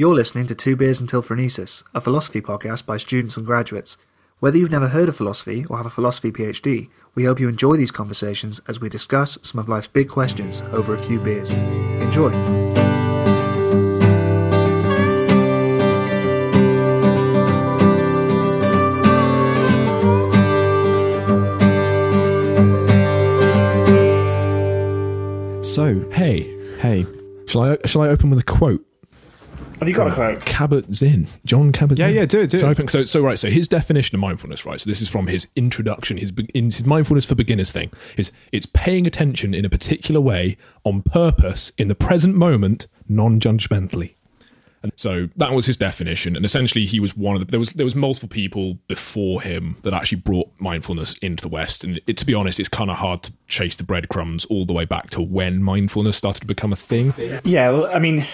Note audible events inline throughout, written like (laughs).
You're listening to Two Beers Until Phronesis, a philosophy podcast by students and graduates. Whether you've never heard of philosophy or have a philosophy PhD, we hope you enjoy these conversations as we discuss some of life's big questions over a few beers. Enjoy. So, Hey, hey. shall I shall I open with a quote? Have you got a quote? Kabat Zinn, John Kabat. Yeah, Zinn. yeah, do it, do Shall I it. open- so, so right. So his definition of mindfulness, right? So this is from his introduction. His, in his mindfulness for beginners thing is it's paying attention in a particular way on purpose in the present moment, non-judgmentally. And so that was his definition, and essentially he was one of the. There was there was multiple people before him that actually brought mindfulness into the West, and it, to be honest, it's kind of hard to chase the breadcrumbs all the way back to when mindfulness started to become a thing. Yeah, well, I mean,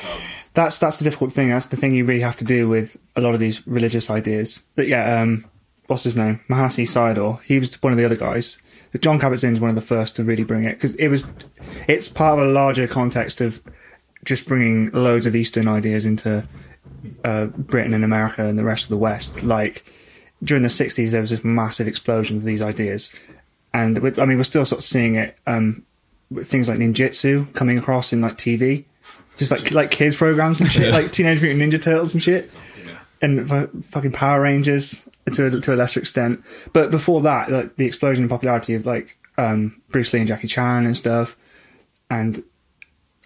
that's that's the difficult thing. That's the thing you really have to do with a lot of these religious ideas. That yeah, um, what's his name? Mahasi Sayadaw. He was one of the other guys. John Kabat-Zinn is one of the first to really bring it because it was, it's part of a larger context of just bringing loads of Eastern ideas into uh, Britain and America and the rest of the West. Like during the '60s, there was this massive explosion of these ideas, and I mean, we're still sort of seeing it. Um, with things like ninjutsu coming across in like TV, just like like kids programs and shit, like Teenage Mutant Ninja Turtles and shit, and fu- fucking Power Rangers to a, to a lesser extent. But before that, like the explosion in popularity of like um, Bruce Lee and Jackie Chan and stuff, and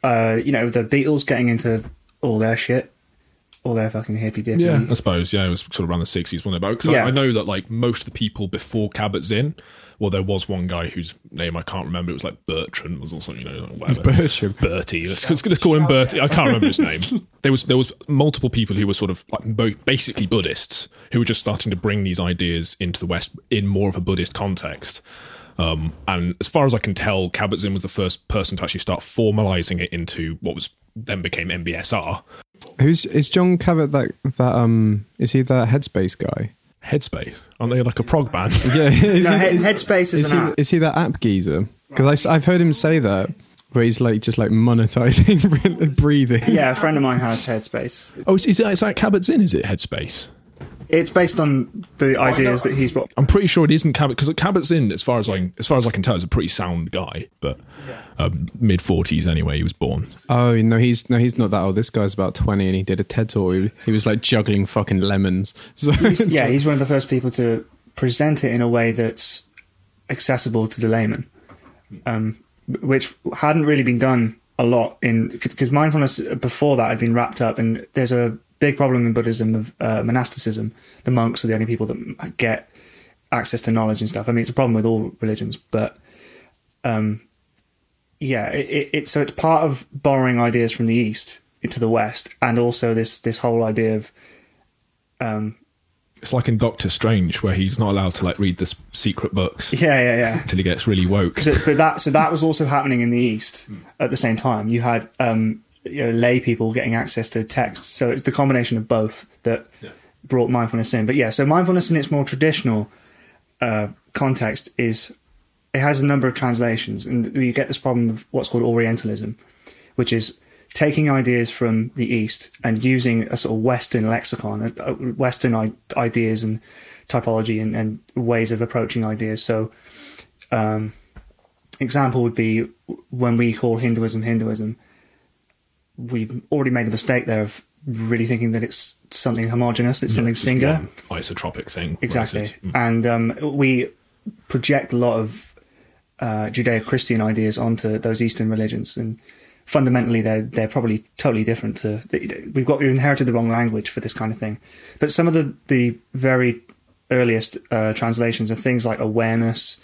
uh, you know the Beatles getting into all their shit, all their fucking hippy dippy. Yeah, I suppose. Yeah, it was sort of around the sixties, wasn't it? But 'cause Yeah. I, I know that like most of the people before Kabat's Zinn, well, there was one guy whose name I can't remember. It was like Bertrand was or something, you know, whatever. Bertram. Bertie. Let's, let's, let's call him Bertie. I can't remember his name. (laughs) There was there was multiple people who were sort of like basically Buddhists who were just starting to bring these ideas into the West in more of a Buddhist context. Um, and as far as I can tell, Kabat Zinn was the first person to actually start formalizing it into what was then became MBSR. Who's is John Kabat that that um is he that Headspace guy? Headspace, aren't they like a prog band? (laughs) Yeah, is, No, he, Head- is, Headspace is, is an he app. is he that app geezer? Because I've heard him say that where he's like just like monetizing (laughs) breathing. Yeah, a friend of mine has Headspace. Oh, is, is that, is that Kabat Zinn? Is it Headspace? It's based on the ideas that he's brought. I'm pretty sure it isn't Kabat because Kabat Zinn, as far as I as far as I can tell, is a pretty sound guy, but um, mid forties anyway. He was born. Oh no, he's no, he's not that old. This guy's about twenty, and he did a TED talk. He, he was like juggling fucking lemons. (laughs) So it's yeah, like- he's one of the first people to present it in a way that's accessible to the layman, um, which hadn't really been done a lot in because mindfulness before that had been wrapped up, and there's a big problem in Buddhism of uh, monasticism. The monks are the only people that get access to knowledge and stuff. I mean, it's a problem with all religions, but um, yeah, it, it, it's so it's part of borrowing ideas from the East into the West, and also this this whole idea of um, It's like in Doctor Strange, where he's not allowed to like read the secret books (laughs) yeah, yeah, yeah. until he gets really woke. So, but that so that was also happening in the East at the same time. You had um, you know, lay people getting access to texts, so it's the combination of both that brought mindfulness in. But yeah, so mindfulness in its more traditional uh, context is it has a number of translations, and you get this problem of what's called Orientalism, which is taking ideas from the East and using a sort of Western lexicon, uh, Western I- ideas and typology and, and ways of approaching ideas. So um, example would be when we call Hinduism Hinduism, we've already made a mistake there of really thinking that it's something homogenous, it's something Just singular. one isotropic thing. Exactly. mm. And um, we project a lot of uh, Judeo Christian ideas onto those Eastern religions. And fundamentally, they're, they're probably totally different to. We've got, we've inherited the wrong language for this kind of thing. But some of the, the very earliest uh, translations are things like awareness.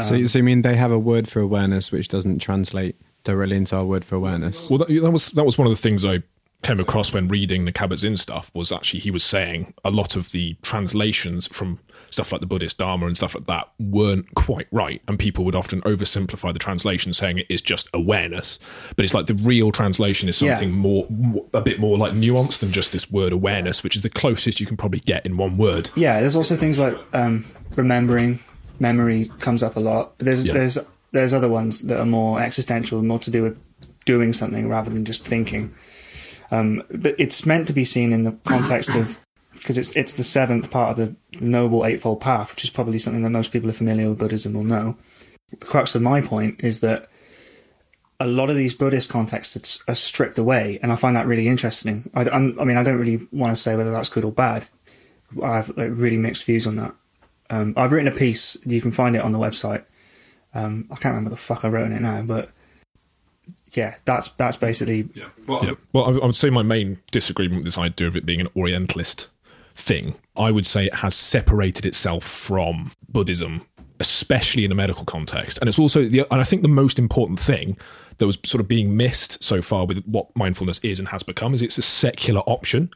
so, so you mean they have a word for awareness which doesn't translate directly into our word for awareness? Well, that, that was that was one of the things I came across when reading the Kabat Zinn stuff. Was actually he was saying a lot of the translations from stuff like the Buddhist Dharma and stuff like that weren't quite right, and people would often oversimplify the translation, saying it is just awareness. But it's like the real translation is Yeah. something more, a bit more like nuanced than just this word awareness, which is the closest you can probably get in one word. Yeah, there's also things like um, remembering, memory comes up a lot. But there's Yeah. there's there's other ones that are more existential, more to do with doing something rather than just thinking. Um, but it's meant to be seen in the context of (coughs) because it's it's the seventh part of the, the Noble Eightfold Path, which is probably something that most people are familiar with Buddhism will know. The crux of my point is that a lot of these Buddhist contexts are stripped away, and I find that really interesting. I, I mean, I don't really want to say whether that's good or bad. I have like, really mixed views on that. Um, I've written a piece. You can find it on the website. Um, I can't remember the fuck I wrote in it now, but yeah, that's that's basically Yeah. Well, I, I would say my main disagreement with this idea of it being an Orientalist thing, I would say it has separated itself from Buddhism, especially in a medical context. And it's also the, and I think the most important thing that was sort of being missed so far with what mindfulness is and has become is it's a secular option.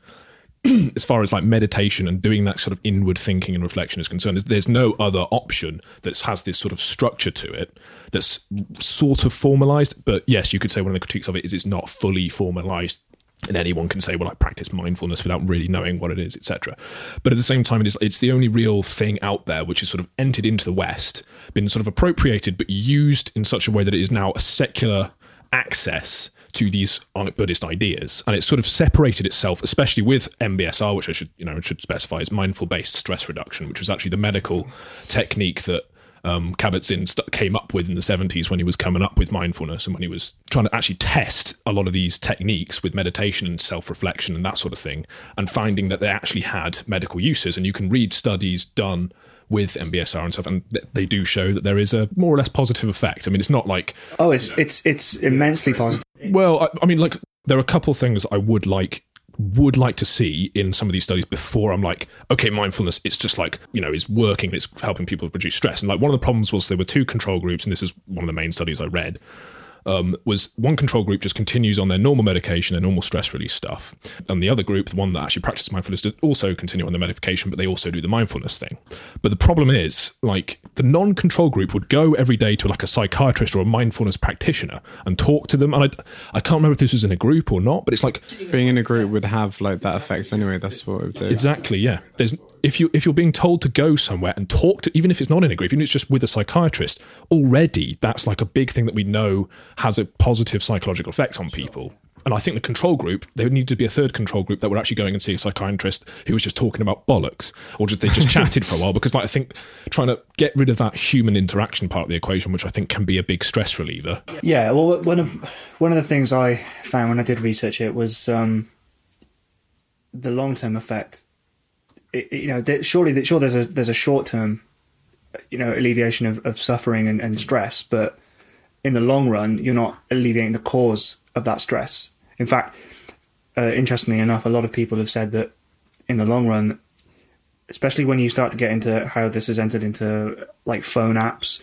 (clears throat) as far as like meditation and doing that sort of inward thinking and reflection is concerned, is there's no other option that has this sort of structure to it that's sort of formalized. But yes, you could say one of the critiques of it is it's not fully formalized. And anyone can say, "Well, I practice mindfulness without really knowing what it is, etc." But at the same time, it is, it's the only real thing out there which has sort of entered into the West, been sort of appropriated, but used in such a way that it is now a secular access to these Buddhist ideas, and it's sort of separated itself, especially with MBSR, which I should you know should specify is mindful based stress reduction, which was actually the medical technique that um, Kabat-Zinn st- came up with in the 70s when he was coming up with mindfulness and when he was trying to actually test a lot of these techniques with meditation and self-reflection and that sort of thing, and finding that they actually had medical uses. And you can read studies done with MBSR and stuff, and th- they do show that there is a more or less positive effect. I mean, it's not like oh, it's it's it's immensely positive. Well, I, I mean, like there are a couple things I would like would like to see in some of these studies before I'm like, okay, mindfulness, it's just like, you know, is working, it's helping people reduce stress. And like one of the problems was there were two control groups, and this is one of the main studies I read. Um, was one control group just continues on their normal medication, their normal stress release stuff, and the other group, the one that actually practices mindfulness, does also continue on their medication, but they also do the mindfulness thing. But the problem is, like, the non-control group would go every day to like a psychiatrist or a mindfulness practitioner and talk to them. And I, I can't remember if this was in a group or not, but it's like Being in a group would have like that effect anyway. That's what it would do. Exactly. Yeah. There's if you if you're being told to go somewhere and talk to even if it's not in a group, even if it's just with a psychiatrist, already that's like a big thing that we know has a positive psychological effect on people. And I think the control group, there would need to be a third control group that were actually going and seeing a psychiatrist who was just talking about bollocks, or just they just (laughs) chatted for a while. Because like I think trying to get rid of that human interaction part of the equation, which I think can be a big stress reliever. Yeah, well, one of one of the things I found when I did research it was um, the long term effect. You know, surely, that sure, there's a there's a short term, you know, alleviation of, of suffering and, and stress, but in the long run, you're not alleviating the cause of that stress. In fact, uh, interestingly enough, a lot of people have said that in the long run, especially when you start to get into how this has entered into like phone apps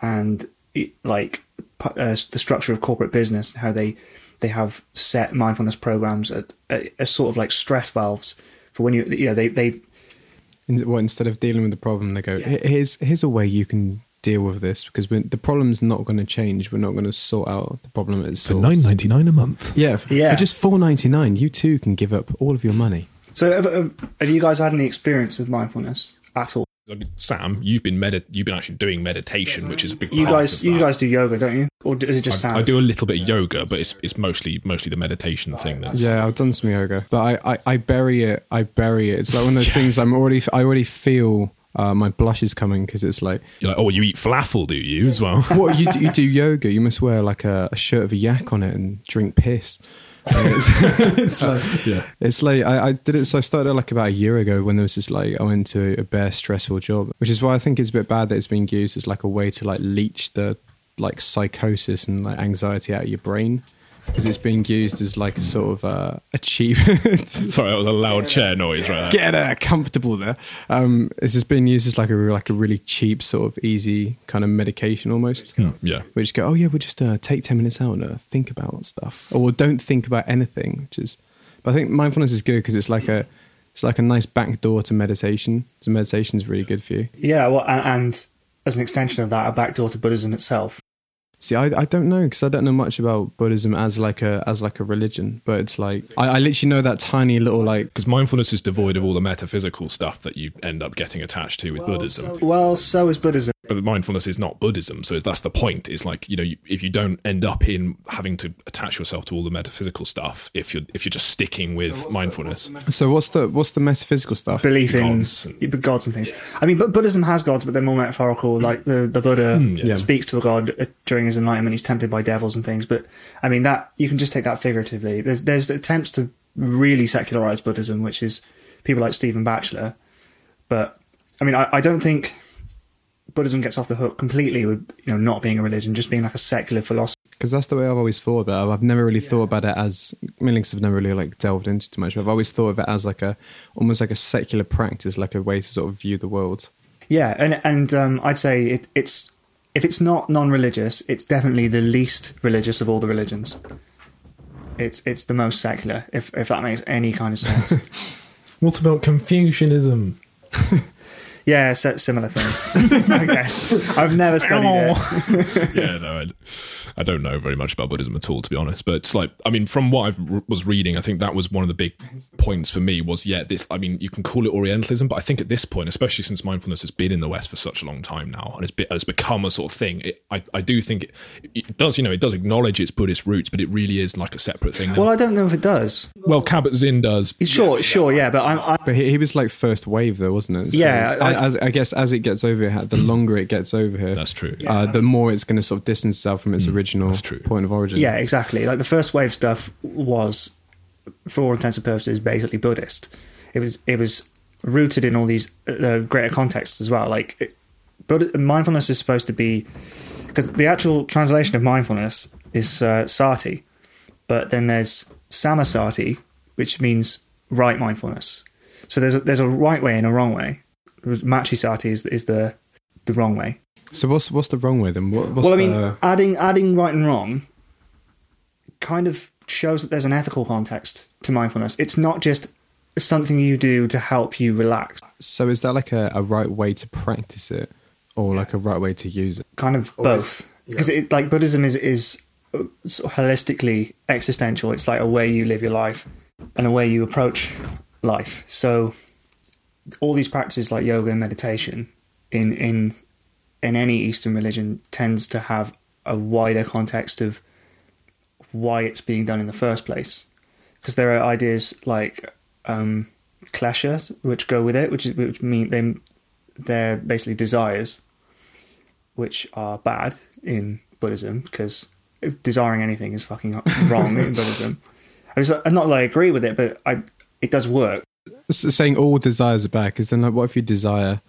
and like uh, the structure of corporate business, how they they have set mindfulness programs as sort of like stress valves for when you you know they they In- What instead of dealing with the problem, they go, "Here- "Here's here's a way you can deal with this because we the problem's not going to change. We're not going to sort out the problem at its For source." nine ninety nine a month. Yeah, for, Yeah. for just four ninety nine, you too can give up all of your money. so have, have have you guys had any experience of mindfulness at all? I mean, Sam, you've been medit- you've been actually doing meditation, which is a big You part guys of you that. guys do yoga, don't you? Or is it just I, Sam? I do a little bit of yoga, but it's it's mostly mostly the meditation thing. That's, Yeah, I've done some yoga, but I, I, I bury it. I bury it. It's like one of those (laughs) things. I'm already. I already feel uh, my blush is coming because it's like, You're like, oh, you eat falafel, do you as well? what you do, you (laughs) do yoga? You must wear like a, a shirt of a yak on it and drink piss. It's, (laughs) it's like, Yeah. it's like I, I did it. So I started like about a year ago when there was this like I went to a bare stressful job, which is why I think it's a bit bad that it's being used as like a way to like leech the like psychosis and like anxiety out of your brain because it's being used as like a sort of uh, a cheap (laughs) Sorry, that was a loud chair noise right there. get uh, comfortable there. Um, it's just being used as like a like a really cheap sort of easy kind of medication almost. Hmm, yeah. We just go, oh yeah, we'll just uh, take ten minutes out and uh, think about stuff, or don't think about anything. Which is, but I think mindfulness is good because it's like a it's like a nice back door to meditation. So meditation is really good for you. yeah, well, and as an extension of that, a back door to Buddhism itself. See, I, I don't know because I don't know much about Buddhism as like a as like a religion, but it's like I, I literally know that tiny little like Because mindfulness is devoid of all the metaphysical stuff that you end up getting attached to with Buddhism. Well, so is Buddhism. but mindfulness is not Buddhism, so that's the point. Is like you know, you, if you don't end up in having to attach yourself to all the metaphysical stuff, if you're if you're just sticking with mindfulness, So what's the what's the metaphysical stuff? belief in Gods gods. gods and things. I mean, but Buddhism has gods, but they're more metaphorical. Like the the Buddha hmm, yeah. speaks to a god uh, during his enlightenment. He's tempted by devils and things. But I mean, that you can just take that figuratively. There's there's attempts to really secularize Buddhism, which is people like Stephen Batchelor. But I mean, I, I don't think Buddhism gets off the hook completely with you know not being a religion, just being like a secular philosophy. Because that's the way I've always thought about it. I've never really thought about it as Millings have never really like delved into too much. But I've always thought of it as like a almost like a secular practice, like a way to sort of view the world. Yeah, and and um, I'd say it, it's if it's not non-religious, it's definitely the least religious of all the religions. It's it's the most secular, if if that makes any kind of sense. (laughs) what about Confucianism? (laughs) yeah, so, similar thing. (laughs) I guess I've never studied it. (laughs) yeah, no, I, I don't know very much about Buddhism at all, to be honest. But it's like, I mean, from what I was reading, I think that was one of the big points for me. Was yeah, this. I mean, you can call it Orientalism, but I think at this point, especially since mindfulness has been in the West for such a long time now, and it's, be, has become a sort of thing, it, I I do think it, it does. You know, it does acknowledge its Buddhist roots, but it really is like a separate thing. Now. Well, I don't know if it does. Well, Kabat Zinn does. Sure, sure, yeah, but I'm, I, But he, he was like first wave though, wasn't it? So Yeah, I- I, as, I guess as it gets over here, the longer it gets over here, That's true. uh, the more it's going to sort of distance itself from its original true. point of origin. yeah, exactly. Like the first wave stuff was, for all intents and purposes, basically Buddhist. It was it was rooted in all these uh, greater contexts as well. Like, it, but mindfulness is supposed to be because the actual translation of mindfulness is uh, sati, but then there's sammasati, which means right mindfulness. So there's a, there's a right way and a wrong way. Micchasati is is the the wrong way. So what's what's the wrong way them? What, what's well, I mean, the, adding adding right and wrong kind of shows that there's an ethical context to mindfulness. It's not just something you do to help you relax. so is that like a, a right way to practice it, or like a right way to use it? Kind of both, because it like Buddhism is is uh, sort of holistically existential. It's like a way you live your life and a way you approach life. So all these practices like yoga and meditation in in in any Eastern religion tends to have a wider context of why it's being done in the first place. Because there are ideas like um, klesha, which go with it, which is, which mean they they're basically desires, which are bad in Buddhism because desiring anything is fucking wrong in (laughs) Buddhism. I was, I'm not that I agree with it, but I it does work. Saying all desires are bad because then like what if you desire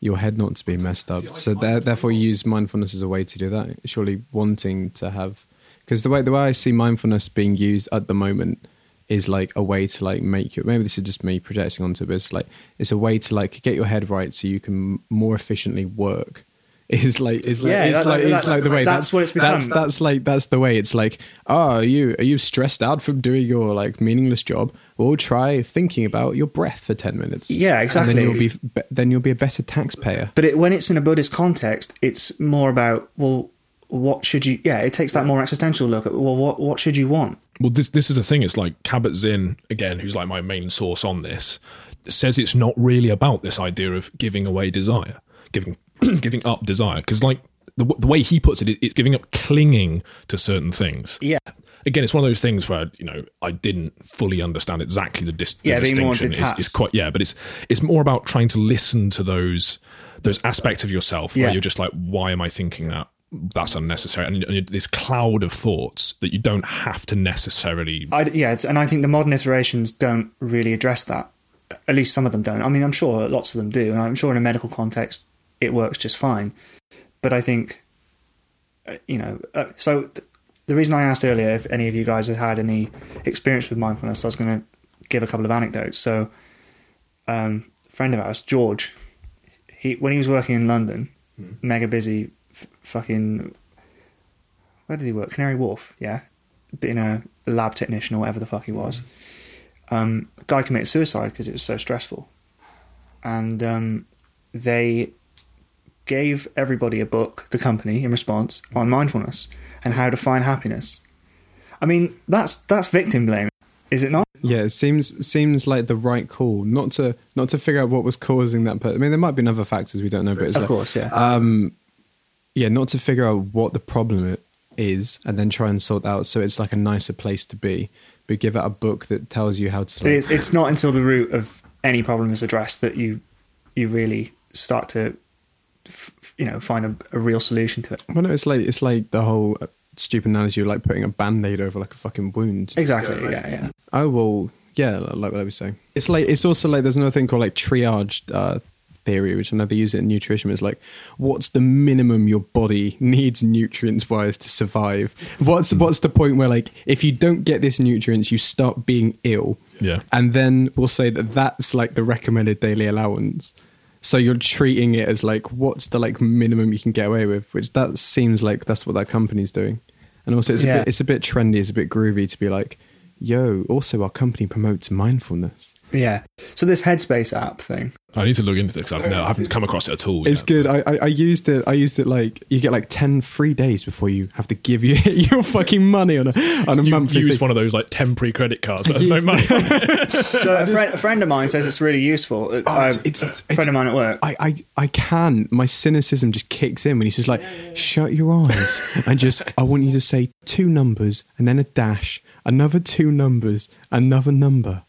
your head not to be messed up? So there, therefore you use mindfulness as a way to do that surely wanting to have because the way the way i see mindfulness being used at the moment is like a way to like make your maybe this is just me projecting onto it but it's like it's a way to like get your head right so you can more efficiently work is like is like Yeah, it's that- like it's like the way that's what it's that's, become. that's like that's the way it's like oh are you are you stressed out from doing your like meaningless job well try thinking about your breath for 10 minutes Yeah, exactly. and exactly. then you'll be be- then you'll be a better taxpayer But it, when it's in a Buddhist context, it's more about well, what should you? Yeah, it takes that more existential look at well, what what should you want? Well, this this is the thing. It's like Kabat Zinn again, who's like my main source on this, says it's not really about this idea of giving away desire, giving (clears throat) giving up desire, because like the the way he puts it, it, it's giving up clinging to certain things. Yeah, Again, it's one of those things where you know I didn't fully understand exactly the, dis- the Yeah, more distinction. It's quite yeah, but it's it's more about trying to listen to those those aspects of yourself where you're just like, why am I thinking that? That's unnecessary, and, and this cloud of thoughts that you don't have to necessarily I, yeah, it's, and I think the modern iterations don't really address that. At least some of them don't. I mean, I'm sure lots of them do, and I'm sure in a medical context it works just fine. But I think, uh, you know, uh, so th- the reason I asked earlier if any of you guys had had any experience with mindfulness, I was going to give a couple of anecdotes. So, um, a friend of ours, George, he when he was working in London, mega busy, f- fucking. Where did he work? Canary Wharf, yeah, being a lab technician or whatever the fuck he was. Um, guy committed suicide because it was so stressful, and um, they gave everybody a book, the company, in response on mindfulness and how to find happiness. I mean, that's that's victim blaming, is it not? yeah it seems seems like the right call not to not to figure out what was causing that But i mean there might be other factors we don't know but it's Of like, course, yeah. um yeah, not to figure out what the problem is and then try and sort out so it's like a nicer place to be, but give out a book that tells you how to. Like, It's, it's not until the root of any problem is addressed that you you really start to f- you know find a, a real solution to it. well, no, it's like it's like the whole uh, stupid analogy of like putting a band-aid over like a fucking wound. Exactly. Yeah. Yeah. Oh well, yeah, like what I was saying. It's like it's also like there's another thing called like triage uh, theory, which I know they use it in nutrition. It's like what's the minimum your body needs nutrients wise to survive? What's what's the point where like if you don't get this nutrients, you start being ill. Yeah. and then we'll say that that's like the recommended daily allowance. So you're treating it as like what's the like minimum you can get away with, which that seems like that's what that company's doing. And also it's a Yeah. bit it's a bit trendy, it's a bit groovy to be like, yo, also our company promotes mindfulness. Yeah. So this Headspace app thing. I need to look into this because I've, no, I haven't come across it at all. It's yet. good. I, I I used it. I used it like you get like ten free days before you have to give you (laughs) your fucking money on a on a You monthly. use thing. one of those like temporary credit cards that has no money. (laughs) (laughs) So a, friend, a friend of mine says it's really useful. Uh, Oh, it's- uh, it's- a it's- friend of mine at work. I, I, I can. My cynicism just kicks in when he's just like, shut your eyes and just, I want you to say two numbers and then a dash, another two numbers, another number.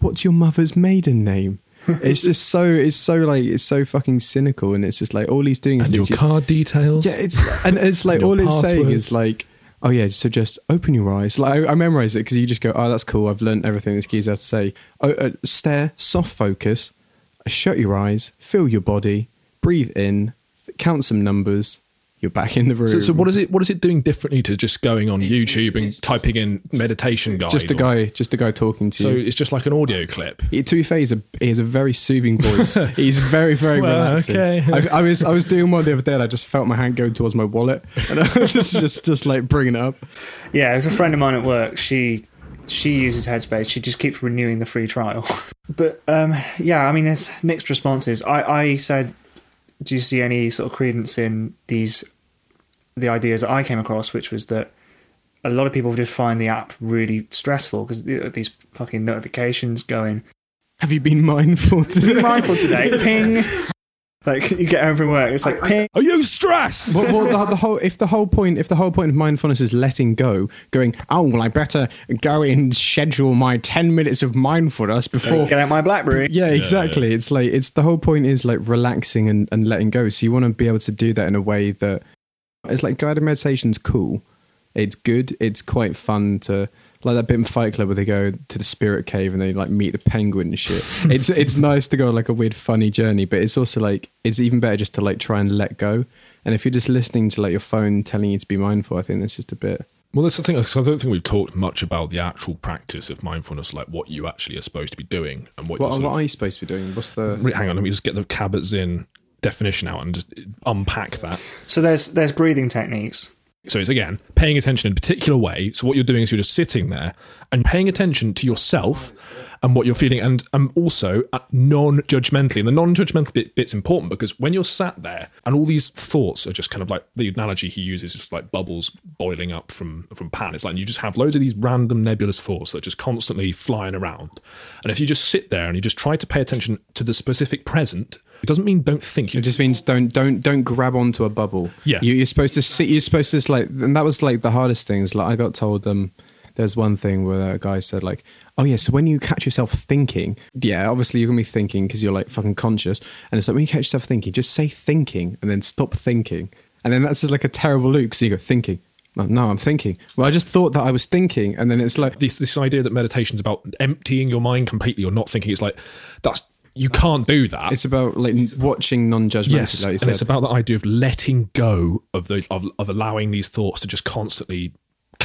What's your mother's maiden name? (laughs) it's just so, it's so like, it's so fucking cynical. And it's just like, all he's doing is and your just- card details. yeah, it's, and it's like, (laughs) And all it's saying is like, oh yeah, so just open your eyes. Like, I, I memorize it because you just go, oh, that's cool. I've learned everything this keys has to say. Oh, uh, stare, soft focus, shut your eyes, feel your body, breathe in, count some numbers. You're back in the room. So, so what is it? What is it doing differently to just going on YouTube and typing in meditation guide? Just the or- guy, just the guy talking to So you. So it's just like an audio clip. He- to be fair, he's a he has a very soothing voice. (laughs) he's very very Well, relaxing. okay. I, I was I was doing one the other day, and I just felt my hand going towards my wallet, and I was just just, just like bringing it up. Yeah, there's a friend of mine at work. She she uses Headspace. She just keeps renewing the free trial. (laughs) But um, yeah, I mean, there's mixed responses. I, I said, do you see any sort of credence in these the ideas that I came across, which was that a lot of people just find the app really stressful because these fucking notifications going. Have you been mindful Be today? mindful today. (laughs) Ping. Like you get home from work, it's like ping. Are you stressed? well, well the, the whole if the whole point if the whole point of mindfulness is letting go, going, oh well, I better go and schedule my ten minutes of mindfulness before. Get out my BlackBerry. Yeah, exactly. It's like it's the whole point is like relaxing and, and letting go. So you want to be able to do that in a way that it's like guided meditation's cool. It's good. It's quite fun to like that bit in Fight Club where they go to the spirit cave and they like meet the penguin and shit. (laughs) it's it's nice to go on like a weird funny journey, but it's also like it's even better just to like try and let go. And if you're just listening to like your phone telling you to be mindful, I think that's just a bit. Well, that's the thing. 'cause I don't think we've talked much about the actual practice of mindfulness, like what you actually are supposed to be doing and what. What, you're what of- are you supposed to be doing? What's the Hang on, let me just get the Kabat-Zinn definition out and just unpack that. So there's there's breathing techniques. So it's again paying attention in a particular way. So what you're doing is you're just sitting there and paying attention to yourself and what you're feeling, and um, also uh, non-judgmentally. And the non-judgmental bit, bit's important because when you're sat there and all these thoughts are just kind of like the analogy he uses is like bubbles boiling up from from pan. It's like you just have loads of these random nebulous thoughts that are just constantly flying around. And if you just sit there and you just try to pay attention to the specific present, it doesn't mean don't think. You It just means don't don't don't grab onto a bubble. Yeah. you, you're supposed to sit. You're supposed to just like, and that was like the hardest things. Like I got told, um, there's one thing where a guy said like, oh yeah, so when you catch yourself thinking, yeah, obviously you're gonna be thinking because you're like fucking conscious, and it's like when you catch yourself thinking, just say thinking and then stop thinking, and then that's just like a terrible loop. So you go thinking. No, I'm thinking. Well, I just thought that I was thinking, and then it's like, this this idea that meditation's about emptying your mind completely or not thinking. It's like that's you can't do that. it's about like watching non-judgmental. yes, like and it's about the idea of letting go of those of, of allowing these thoughts to just constantly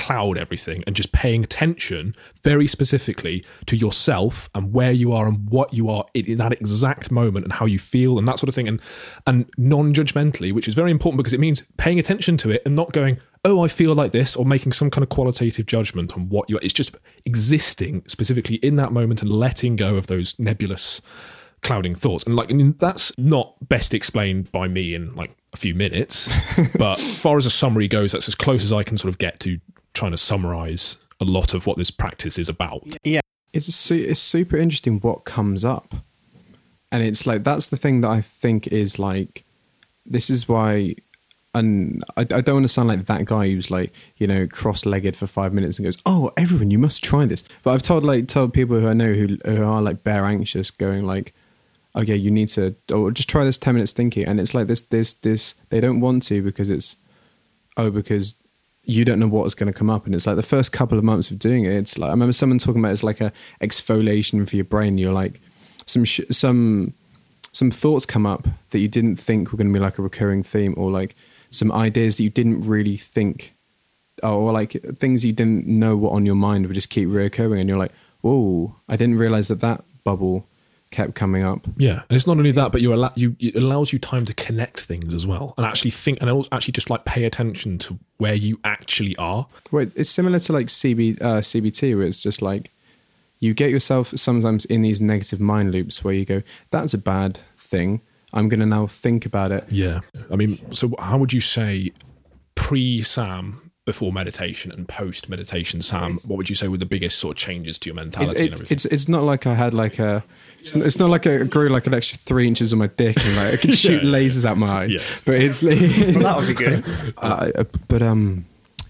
cloud everything and just paying attention very specifically to yourself and where you are and what you are in, that exact moment and how you feel and that sort of thing. And and non-judgmentally which is very important because it means paying attention to it and not going oh i feel like this or making some kind of qualitative judgment on what you are. It's just existing specifically in that moment and letting go of those nebulous clouding thoughts. And like I mean, that's not best explained by me in like a few minutes (laughs) but far as a summary goes that's as close as i can sort of get to trying to summarize a lot of what this practice is about Yeah. it's su- it's super interesting what comes up, and it's like that's the thing that I think is like this is why and I, I don't want to sound like that guy who's like you know cross-legged for five minutes and goes, "Oh, everyone, you must try this." But I've told like told people who I know who who are like bare anxious, going like, "Oh yeah, you need to, or just try this ten minutes thinking," and it's like this this this they don't want to because it's oh because you don't know what's going to come up and it's like the first couple of months of doing it it's like i remember someone talking about it's like a exfoliation for your brain you're like some sh- some some thoughts come up that you didn't think were going to be like a recurring theme or like some ideas that you didn't really think or like things you didn't know were on your mind would just keep reoccurring and you're like whoa i didn't realize that that bubble kept coming up Yeah, and it's not only that, but you allow you it allows you time to connect things as well, and actually think, and actually just like pay attention to where you actually are. Wait, it's similar to like CB, uh, CBT, where it's just like you get yourself sometimes in these negative mind loops where you go, "That's a bad thing. I'm going to now think about it." Yeah, I mean, so how would you say pre Sam? Before meditation and post meditation, Sam, what would you say were the biggest sort of changes to your mentality and it, everything? it's it's not like I had like a it's, it's not like I grew like an extra three inches on my dick and like I can (laughs) shoot Yeah. lasers out my eyes. Yeah. But it's Well, that would be good. (laughs) uh, but um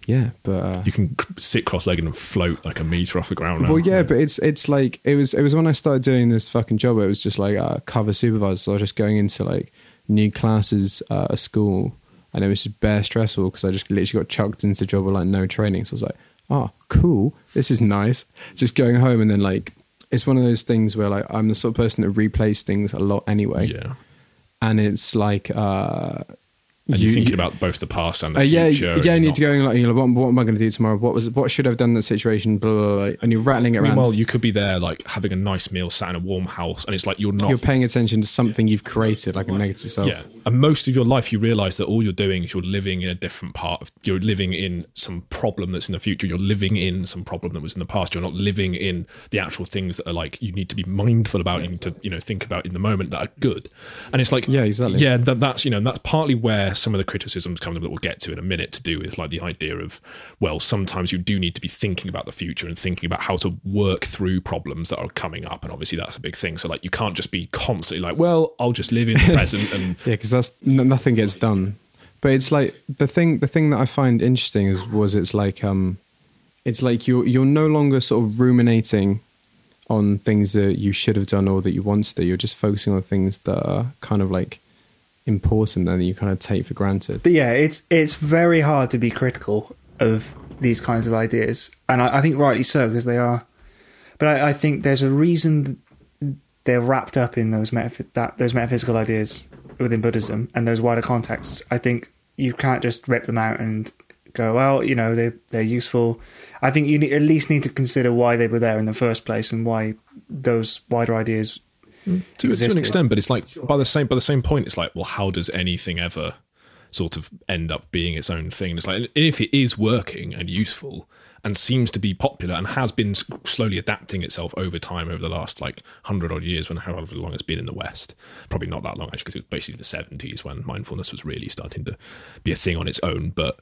yeah, but uh, you can sit cross-legged and float like a meter off the ground. Well, now. yeah, but it's it's like it was it was when I started doing this fucking job. It was just like uh, cover supervisor. So I was just going into like new classes uh, at school, and it was just bare stressful because I just literally got chucked into the job with like no training. So I was like, oh, cool, this is nice. Just going home and then like it's one of those things where like I'm the sort of person that replays things a lot anyway, yeah. and it's like uh, And you- you're thinking you- about both the past and the uh, yeah, future. yeah. And need not- to go and like, you know, what, what am I going to do tomorrow? What was what should I have done in that situation? Blah, blah, blah, and you're rattling it around. Meanwhile, you could be there, like having a nice meal, sat in a warm house, and it's like you're not. you're paying attention to something you've created, like a negative self. yeah, and most of your life, you realize that all you're doing is you're living in a different part of. You're living in some problem that's in the future. You're living in some problem that was in the past. You're not living in the actual things that are like you need to be mindful about. You need to you know think about in the moment that are good. And it's like Yeah, exactly. Yeah, that, that's you know that's partly where some of the criticisms come that we'll get to in a minute to do with like the idea of well sometimes you do need to be thinking about the future and thinking about how to work through problems that are coming up and obviously that's a big thing so like you can't just be constantly like well I'll just live in the present and (laughs) Yeah, because that's n- nothing gets done. But it's like the thing. The thing that I find interesting is was it's like um, it's like you're you're no longer sort of ruminating on things that you should have done or that you want to do. You're just focusing on things that are kind of like important that you kind of take for granted. But yeah, it's it's very hard to be critical of these kinds of ideas, and I, I think rightly so because they are. But I, I think there's a reason they're wrapped up in those metaph- that those metaphysical ideas within Buddhism and those wider contexts. I think you can't just rip them out and go, well, you know, they they're useful. I think you at least need to consider why they were there in the first place and why those wider ideas to, to an extent but it's like by the same by the same point it's like well how does anything ever sort of end up being its own thing? And it's like if it is working and useful and seems to be popular and has been slowly adapting itself over time over the last like 100 odd years when however long it's been in the west probably not that long actually because it was basically the 70s when mindfulness was really starting to be a thing on its own but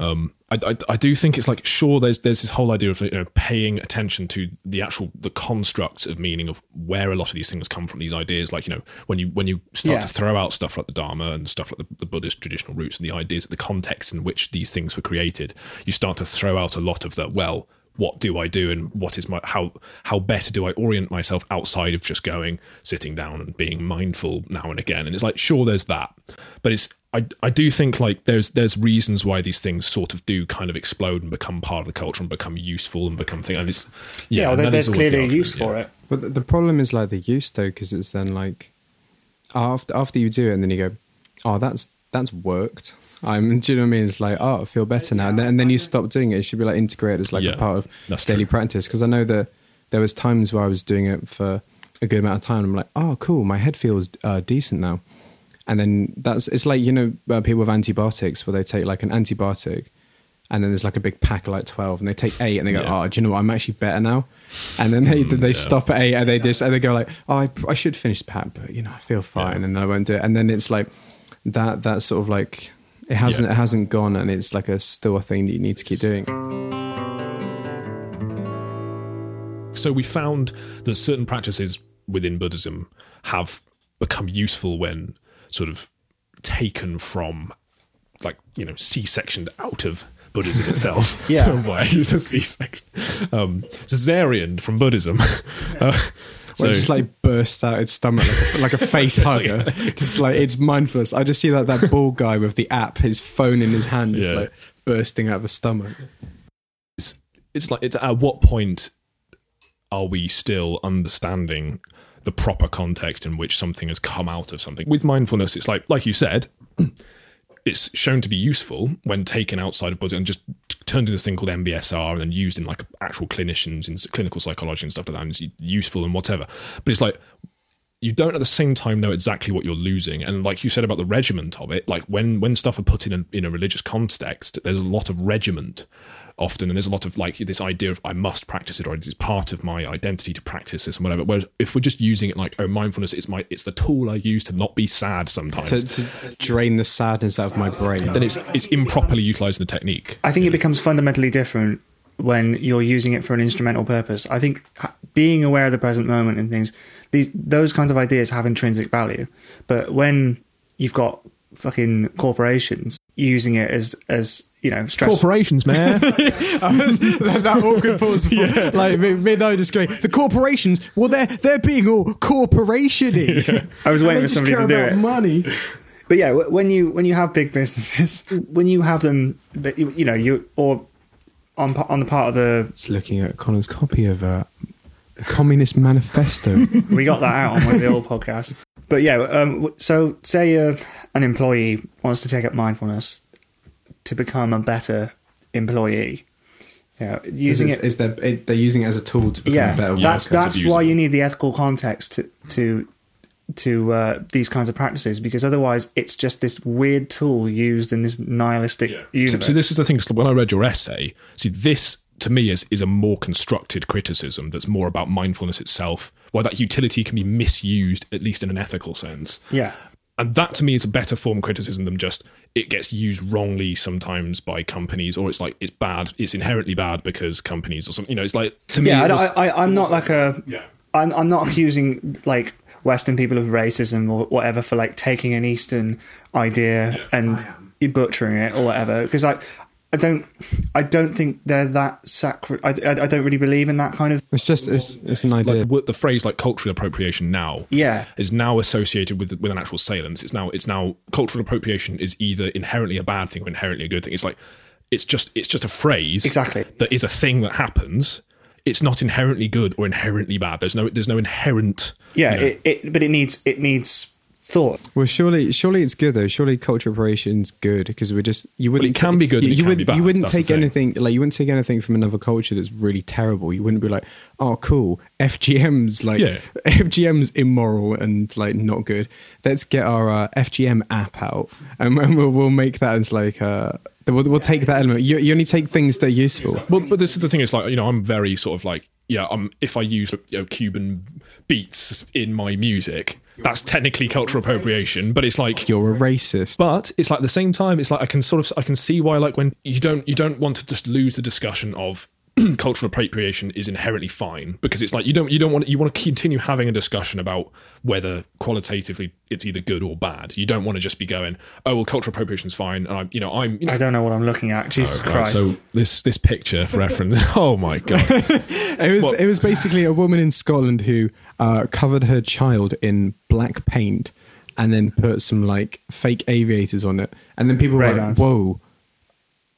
um, I, I, I do think it's like sure there's there's this whole idea of you know paying attention to the actual the constructs of meaning of where a lot of these things come from these ideas like you know when you when you start Yeah. to throw out stuff like the Dharma and stuff like the, the Buddhist traditional roots and the ideas the context in which these things were created you start to throw out a lot of the well what do I do and what is my how how better do I orient myself outside of just going sitting down and being mindful now and again and it's like sure there's that but it's I, I do think like there's there's reasons why these things sort of do kind of explode and become part of the culture and become useful and become thing and it's yeah, yeah, well, and there- there's always the clearly a use yeah. for it. But the, the problem is like the use though, because it's then like after after you do it, and then you go, oh, that's that's worked. I'm, (laughs) do you know what I mean? It's like, oh, I feel better now, and then, and then you stop doing it. It should be like integrated as like Yeah, a part of that's daily true. practice. Because I know that there was times where I was doing it for a good amount of time. And I'm like, oh, cool, my head feels uh, decent now. And then that's it's like you know uh, people with antibiotics where they take like an antibiotic, and then there's like a big pack of like twelve, and they take eight, and they go, Yeah. oh, do you know what? I'm actually better now. And then they they yeah. stop at eight, and they just and they go like, oh, I, I should finish the pack, but you know I feel fine, Yeah. and then I won't do it. And then it's like that that sort of like it hasn't it hasn't gone, and it's like a still a thing that you need to keep doing. So we found that certain practices within Buddhism have become useful when sort of taken from like you know c-sectioned out of buddhism (laughs) itself Yeah. (laughs) why use a c-section um cesarean from buddhism (laughs) uh, So just like bursts out its stomach like a, like a face hugger. just like it's mindfulness. I just see that that bald guy with the app, his phone in his hand, just Yeah. like bursting out of his stomach. it's, it's like it's at what point are we still understanding the proper context in which something has come out of something. With mindfulness it's like like you said (clears throat) it's shown to be useful when taken outside of Buddhism and just turned into this thing called MBSR and then used in like actual clinicians in clinical psychology and stuff like that and it's useful and whatever. But it's like you don't at the same time know exactly what you're losing. And like you said about the regiment of it like when when stuff are put in a, in a religious context there's a lot of regiment often and there's a lot of like this idea of i must practice it or it's part of my identity to practice this and whatever whereas if we're just using it like oh mindfulness it's my it's the tool i use to not be sad sometimes To, to drain the sadness out of my brain. then it's it's improperly utilizing the technique I think it becomes fundamentally different when you're using it for an instrumental purpose. I think being aware of the present moment and things, these those kinds of ideas have intrinsic value. But when you've got fucking corporations using it as as you know stress corporations man (laughs) was- that, that awkward pause before, (laughs) like mid mid- I just going, the corporations, well, they're they're being all corporation-y. (laughs) I was waiting for just somebody to do about it. money. But yeah, when you when you have big businesses, when you have them, you, you know you or on on the part of the It's looking at Connor's copy of uh, the Communist Manifesto. (laughs) we got that out on one of the old podcasts. But yeah, um, so say uh, an employee wants to take up mindfulness to become a better employee. Yeah, using is, it. is they're, it, they're using it as a tool to become yeah, a better that's worker. that's abusing why it. you need the ethical context to to to uh, these kinds of practices because otherwise it's just this weird tool used in this nihilistic So, universe. so this is the thing. 'cause when I read your essay, see this to me is is a more constructed criticism that's more about mindfulness itself. Why that utility can be misused, at least in an ethical sense. yeah, And that to me is a better form of criticism than just it gets used wrongly sometimes by companies, or it's like it's bad, it's inherently bad because companies or something. You know, it's like to me. yeah. it I, I, i'm not like a. Yeah. I'm, I'm not accusing like Western people of racism or whatever for like taking an Eastern idea and butchering it or whatever because like I don't I don't think they're that sacred. I, I, I don't really believe in that kind of It's just it's, it's an like idea. the, the phrase like cultural appropriation now yeah is now associated with with an actual salence. It's now it's now cultural appropriation is either inherently a bad thing or inherently a good thing. It's like it's just it's just a phrase Exactly. that is a thing that happens. It's not inherently good or inherently bad. There's no there's no inherent yeah you know, it, it but it needs it needs thought. Well, surely, surely it's good though. Surely cultural appropriation's good because we're just you wouldn't. it can be good You, you would, be bad. You wouldn't That's take anything like you wouldn't take anything from another culture that's really terrible. You wouldn't be like, oh, cool, FGM's like Yeah. (laughs) FGM's immoral and like not good. Let's get our uh, FGM app out and then (laughs) we'll, we'll make that as like uh, we'll, we'll take that element. You, you only take things that are useful. Well, but this is the thing. It's like you know, I'm very sort of like yeah. Um, if I use you know, Cuban beats in my music, that's technically cultural appropriation. But it's like You're a racist. but it's like at the same time it's like i can sort of i can see why like when you don't you don't want to just lose the discussion of (clears throat) cultural appropriation is inherently fine because it's like you don't you don't want you want to continue having a discussion about whether qualitatively it's either good or bad you don't want to just be going oh well cultural appropriation is fine and i'm you know i'm you know, I don't know what I'm looking at. Jesus Right, Christ! so this this picture for reference (laughs) oh my god (laughs) It was it was basically a woman in Scotland who uh, covered her child in black paint and then put some like fake aviators on it, and then people were like, Ray-Bans. "Whoa,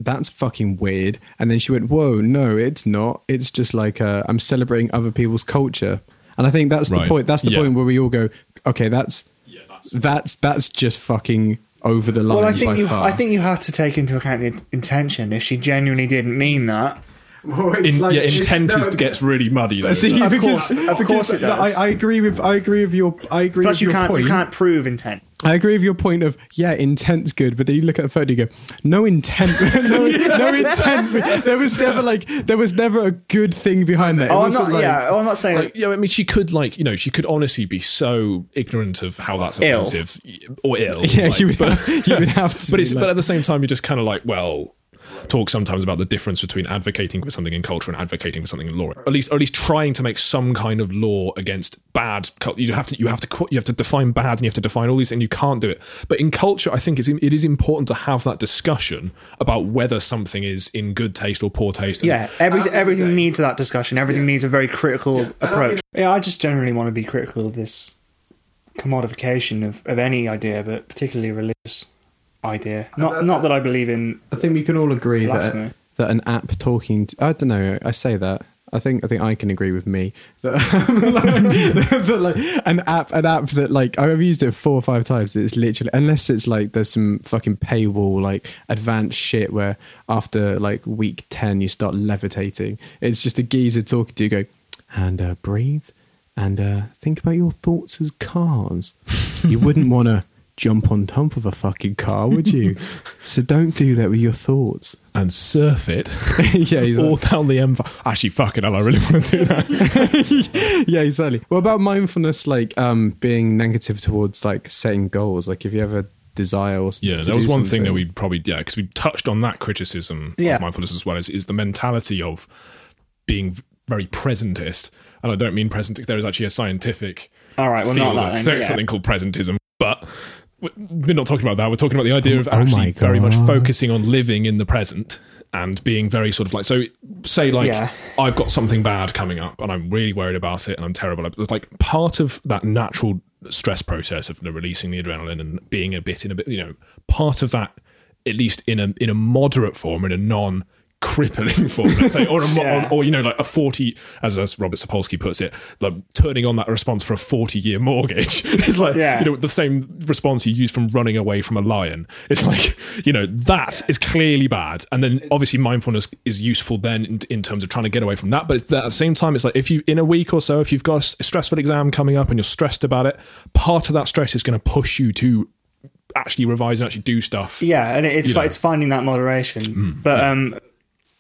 that's fucking weird." And then she went, "Whoa, no, it's not. It's just like uh, I'm celebrating other people's culture." And I think that's the point. That's the Yeah. point where we all go, "Okay, that's that's that's just fucking over the line." well, I by think you far. I think you have to take into account the intention. If she genuinely didn't mean that, Well, In, like- yeah, intent is, gets really muddy though. See, Of because- course- of because- course it does. I, I agree with I agree with your I agree plus with you your can't point. you can't prove intent. I agree with your point of yeah, intent's good, but then you look at the photo, you go, no intent, (laughs) no, no intent. There was never like there was never a good thing behind that. It Oh, I'm wasn't like- yeah, oh, I'm not saying. like, yeah, I mean, she could like, you know, she could honestly be so ignorant of how that's Ill. offensive or ill. (laughs) Yeah, like, you would, but, have, you would have (laughs) to. but be it's like- but at the same time, you're just kind of like, well, talk sometimes about the difference between advocating for something in culture and advocating for something in law. At least, or at least trying to make some kind of law against bad. cul- You have to, you have to, you have to define bad, and you have to define all these things. You can't do it. But in culture, I think it's it is important to have that discussion about whether something is in good taste or poor taste. Yeah, everything everything needs that discussion. Everything needs a very critical approach. Yeah, I just generally want to be critical of this commodification of, of any idea, but particularly religious idea. Not not that I believe in. I think we can all agree Blasphemy. that that an app talking. To, I don't know. I say that. I think I think I can agree with me (laughs) that, like, that, like, an app an app that like I've used it four or five times. It's literally unless it's like there's some fucking paywall like advanced shit where after like week ten you start levitating. It's just a geezer talking to you. Go and uh, breathe and uh, think about your thoughts as cars. You wouldn't want to jump on top of a fucking car, would you? (laughs) so don't do that with your thoughts. and surf it (laughs) yeah, he's all down the M. Actually, fucking hell, I really want to do that. (laughs) yeah, exactly. What about mindfulness, like um, being negative towards like setting goals? Like if you ever desire or Yeah, to that was do one thing that we probably yeah because we touched on that criticism Yeah. of mindfulness as well is, is the mentality of being very presentist, and I don't mean present. There is actually a scientific All right, well, not that. there's Then, yeah. something called presentism, but we're not talking about that. We're talking about the idea of Oh actually very much focusing on living in the present and being very sort of like so. Say like Yeah. I've got something bad coming up, and I'm really worried about it, and I'm terrible. It's like part of that natural stress process of releasing the adrenaline and being a bit in a bit, you know, part of that, at least in a in a moderate form, in a non crippling form, let's say, or, a, (laughs) Yeah. or, or you know, like a forty, as, as Robert Sapolsky puts it, like turning on that response for a forty-year mortgage. (laughs) is like Yeah. you know the same response you use from running away from a lion. It's like you know that is clearly bad, and then obviously mindfulness is useful then in, in terms of trying to get away from that. But at the same time, it's like if you in a week or so, if you've got a stressful exam coming up and you're stressed about it, part of that stress is going to push you to actually revise and actually do stuff. Yeah, and it's like it's finding that moderation. but um, S-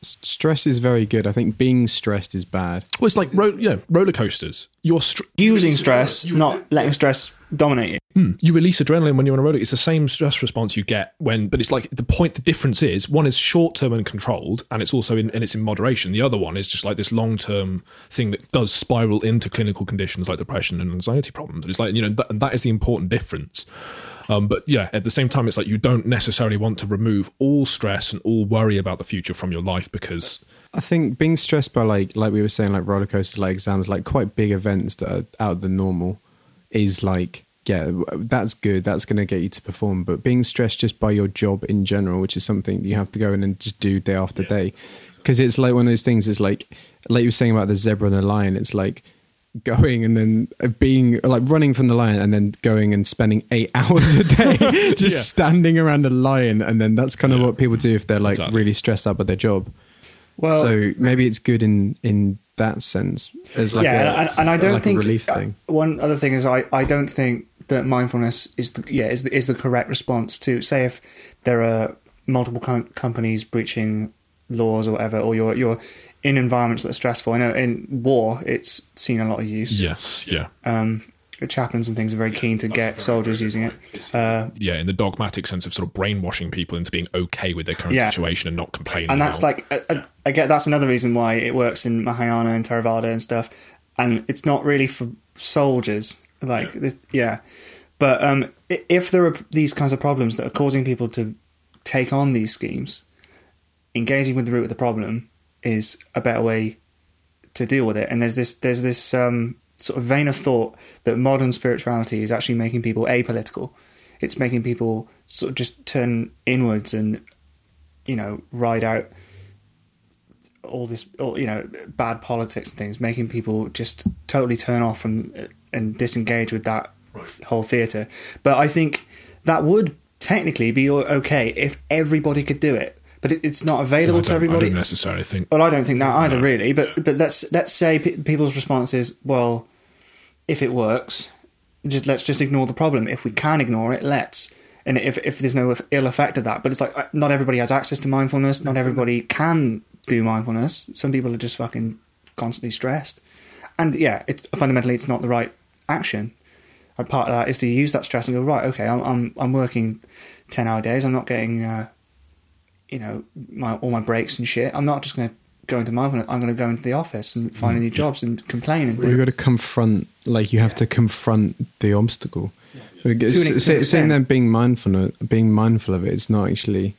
stress is very good. I think being stressed is bad. Well, it's like ro- yeah, roller coasters. You're str- using stress, not letting stress dominate you. you release adrenaline when you're on a roller. It's the same stress response you get when, but it's like the point. The difference is one is short term and controlled, and it's also in and it's in moderation. The other one is just like this long term thing that does spiral into clinical conditions like depression and anxiety problems. It's like you know that, and that is the important difference. Um, but yeah, at the same time, it's like you don't necessarily want to remove all stress and all worry about the future from your life because I think being stressed by like like we were saying like roller coasters, like exams, like quite big events that are out of the normal, is like yeah, that's good. That's going to get you to perform. But being stressed just by your job in general, which is something you have to go in and just do day after day, because it's like one of those things. It's like like you were saying about the zebra and the lion. It's like going and then uh, being like running from the lion and then going and spending eight (laughs) hours a day (laughs) just Yeah. standing around a lion and then that's kind of Yeah. what people do if they're like Exactly. really stressed out by their job Well, so maybe it's good in in that sense as like yeah, a, and, and I don't like think relief thing. One other thing is I, I don't think that mindfulness is the yeah is the, is the correct response to say if there are multiple com- companies breaching laws or whatever, or you're you're in environments that are stressful. I know in war it's seen a lot of use. yes, yeah. Um, the chaplains and things are very keen to get soldiers using it. Uh, yeah, in the dogmatic sense of sort of brainwashing people into being okay with their current Yeah. situation and not complaining. and that's about- like I, I, I get that's another reason why it works in Mahayana and Theravada and stuff, and it's not really for soldiers. Like this, yeah, but um, if there are these kinds of problems that are causing people to take on these schemes, engaging with the root of the problem is a better way to deal with it. And there's this there's this um, sort of vein of thought that modern spirituality is actually making people apolitical. It's making people sort of just turn inwards and you know ride out all this all, you know bad politics and things, making people just totally turn off from and disengage with that whole theatre. But I think that would technically be okay if everybody could do it. But it's not available don't, to everybody. I don't necessarily think. Well, I don't think that either, No. really. But but let's let's say pe- people's response is, well, if it works, just let's just ignore the problem. If we can ignore it, let's. And if if there's no ill effect of that, but it's like uh, not everybody has access to mindfulness. Not everybody can do mindfulness. Some people are just fucking constantly stressed, and yeah, it's fundamentally it's not the right action. And part of that is to use that stress and go right. Okay, I'm I'm, I'm working ten hour days. I'm not getting. Uh, you know, my all my breaks and shit. I'm not just going to go into mindfulness. I'm going to go into the office and find Mm. new jobs and complain and You've got to confront, like you have to confront the obstacle. Like, To to an say- saying that being mindful, being mindful of it, it's not actually.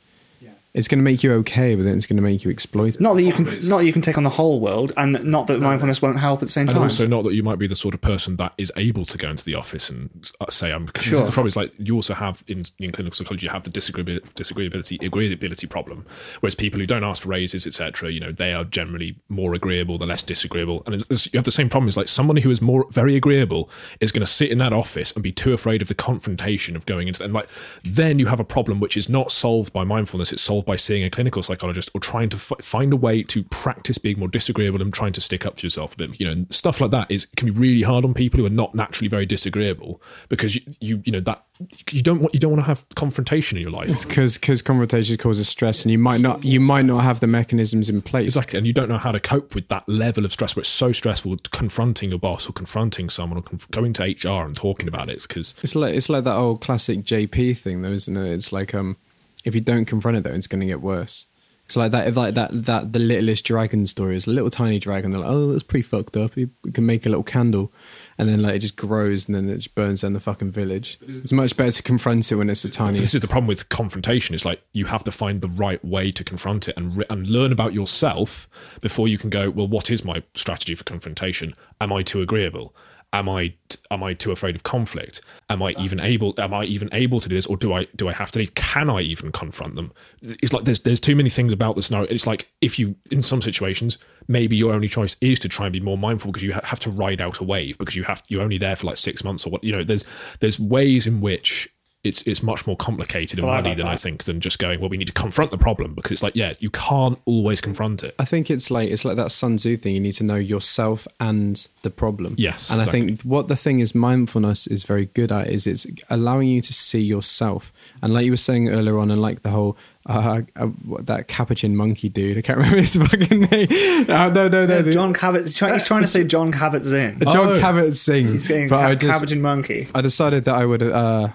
It's going to make you okay, but then it's going to make you exploit. it. not that you can not that you can take on the whole world, and not that mindfulness won't help at the same And time. also, not that you might be the sort of person that is able to go into the office and uh, say, "I'm." Because Sure. the problem is, like, you also have in, in clinical psychology, you have the disagreeability, disagreeability, agreeability problem. Whereas people who don't ask for raises, etc., you know, they are generally more agreeable, they're less disagreeable, and it's, you have the same problem. Is like somebody who is more very agreeable is going to sit in that office and be too afraid of the confrontation of going into. And like, then you have a problem which is not solved by mindfulness; it's solved by seeing a clinical psychologist or trying to f- find a way to practice being more disagreeable and trying to stick up for yourself a bit. You know, and stuff like that is can be really hard on people who are not naturally very disagreeable because you you, you know that you don't want you don't want to have confrontation in your life. It's because because confrontation causes stress, and you might not you might not have the mechanisms in place. Exactly, and you don't know how to cope with that level of stress where it's so stressful confronting your boss or confronting someone or conf- going to HR and talking about it because It's like it's like that old classic JP thing, though, isn't it? It's like um, if you don't confront it, though, it's going to get worse. It's like that, If like that, that the littlest dragon story is a little tiny dragon. They're like, oh, that's pretty fucked up. You can make a little candle, and then like it just grows, and then it just burns down the fucking village. It's much better to confront it when it's a tiny. this is the problem with confrontation It's like you have to find the right way to confront it and re- and learn about yourself before you can go well what is my strategy for confrontation am i too agreeable am i am i too afraid of conflict? Am i even able am i even able to do this or do i do i have to leave can i even confront them? It's like there's there's too many things about the scenario. It's like if you in some situations maybe your only choice is to try and be more mindful because you ha- have to ride out a wave because you have you're only there for like 6 months or what you know there's there's ways in which it's it's much more complicated and Well, I muddy like than I think than just going well we need to confront the problem because it's like yeah you can't always confront it I think it's like it's like that Sun Tzu thing. You need to know yourself and the problem. Yes, and I think what the thing is mindfulness is very good at is it's allowing you to see yourself. And like you were saying earlier on, and like the whole uh, uh, what- that capuchin monkey dude. I can't (laughs) remember his fucking name. No, no, no, no. Uh, John Kabat. He's trying, he's trying to say John Kabat Zinn. John Oh. Kabat Singh. He's saying but I ca- just cabbage monkey. I decided that I would, uh,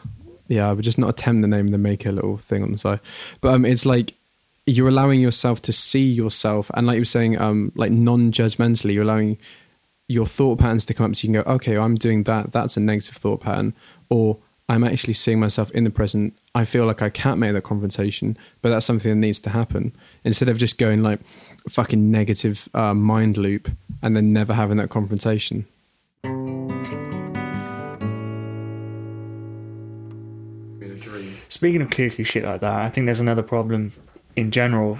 yeah, I would just not attempt the name and then make a little thing on the side. But um, it's like you're allowing yourself to see yourself, and like you were saying, um, like non-judgmentally, you're allowing your thought patterns to come up, so you can go, okay, I'm doing that. That's a negative thought pattern, or I'm actually seeing myself in the present. I feel like I can't make that confrontation, but that's something that needs to happen. Instead of just going like fucking negative uh, mind loop and then never having that confrontation. Speaking of kooky shit like that, I think there's another problem in general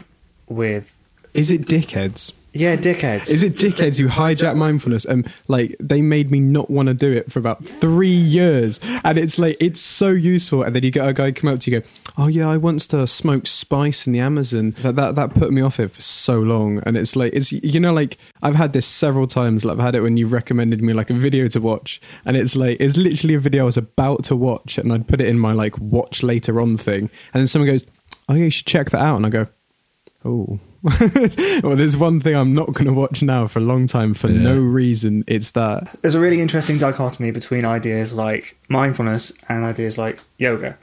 with Is it dickheads? Yeah, dickheads. Is it dickheads who hijack mindfulness and like they made me not want to do it for about three years? And it's like it's so useful. And then you get a guy come up to you, go, "Oh yeah, I once uh, to smoke spice in the Amazon." That that that put me off it for so long. And it's like it's you know like I've had this several times. Like I've had it when you recommended me like a video to watch, and it's like it's literally a video I was about to watch, and I'd put it in my like watch later on thing, and then someone goes, "Oh yeah, you should check that out," and I go. Oh, (laughs) well, there's one thing I'm not going to watch now for a long time for Yeah. no reason. It's that. There's a really interesting dichotomy between ideas like mindfulness and ideas like yoga.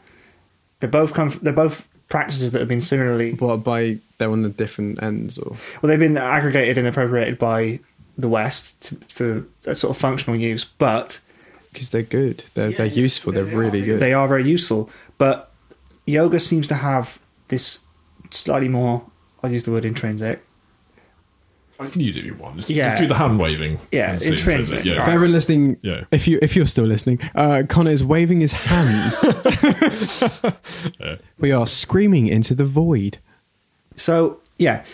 They both come. They're both practices that have been similarly. What by they're on the different ends, or Well, they've been aggregated and appropriated by the West to, for a sort of functional use, but because they're good, they're they're useful, they're really good. they are very useful. But yoga seems to have this slightly more. I'll use the word intrinsic. I can use it if you want just, Yeah. just do the hand waving Yeah, and see intrinsic. yeah if Right. everyone listening, Yeah. if you if you're still listening, uh, Connor is waving his hands. (laughs) (laughs) We are screaming into the void. So yeah,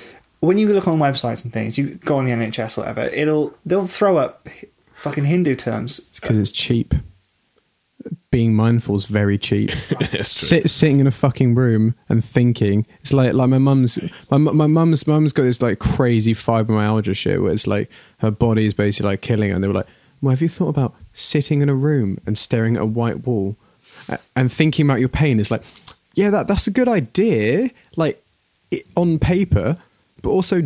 when you look on websites and things, you go on the NHS or whatever, it'll they'll throw up fucking Hindu terms. It's because it's cheap. Being mindful is very cheap. (laughs) Sit, sitting in a fucking room and thinking. It's like like my mum's my my mum's mum's got this like crazy fibromyalgia shit where it's like her body is basically like killing her. And they were like, "Well, have you thought about sitting in a room and staring at a white wall and thinking about your pain?" It's like, yeah, that that's a good idea, like it, on paper, but also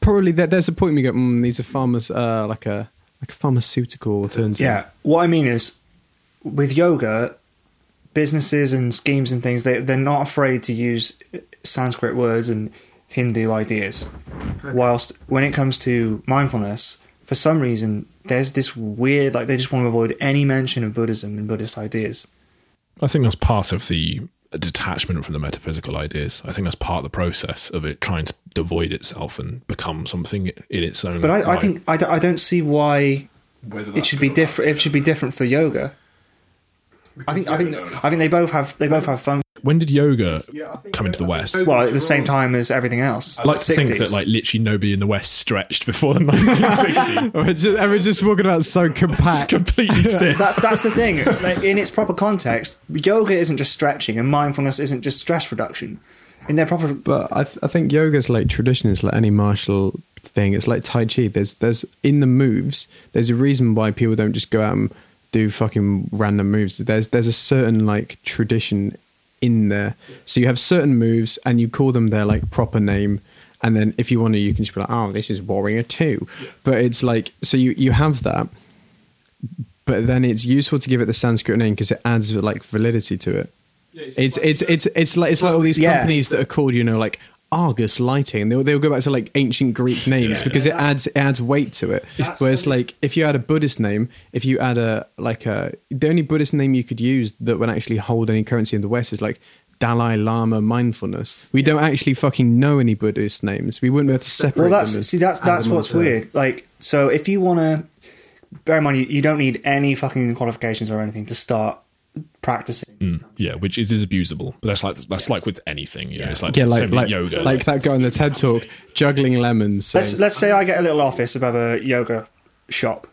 probably there, there's a point where you go, mm, "These are farmers uh, like a like a pharmaceutical alternative." Yeah, what I mean is, with yoga, businesses and schemes and things they they're not afraid to use Sanskrit words and Hindu ideas. Whilst when it comes to mindfulness, for some reason there's this weird like they just want to avoid any mention of Buddhism and Buddhist ideas. I think that's part of the detachment from the metaphysical ideas. I think that's part of the process of it trying to devoid itself and become something in its own. But I, I think I, don't- I don't see why it should be different. It should be different for yoga. I think I think I think they both have they both have fun. when did yoga come into the West? Well, at the same time as everything else. I like to think that like literally nobody in the West stretched before the (laughs) 1960s. We're just, and we're just walking about so It's compact. (laughs) completely stiff. That's that's the thing. Like, in its proper context, yoga isn't just stretching, and mindfulness isn't just stress reduction. In their proper, But I, th- I think yoga's like tradition. It's like any martial thing. It's like tai chi. There's there's in the moves. There's a reason why people don't just go out and do fucking random moves. There's there's a certain like tradition in there. So you have certain moves and you call them their like proper name. And then if you want to, you can just be like, oh, this is warrior two. But it's like so you you have that. But then it's useful to give it the Sanskrit name because it adds like validity to it. It's it's it's it's like it's like all these Yeah. companies that are called you know like Argus Lighting. They'll they'll go back to like ancient Greek names because it adds it adds weight to it. Whereas like if you add a Buddhist name, if you add a like a the only Buddhist name you could use that would actually hold any currency in the West is like Dalai Lama mindfulness. We don't actually fucking know any Buddhist names. We wouldn't be able to separate well, that's them. see, that's that's what's weird. Like, so if you want to bear in mind, you, you don't need any fucking qualifications or anything to start practicing. Mm, yeah, which is, is abusable. But that's like that's like with anything. You know, it's like Yeah, like like, yoga. like that guy in the TED talk juggling lemons. Let's let's say I get a little office above a yoga shop,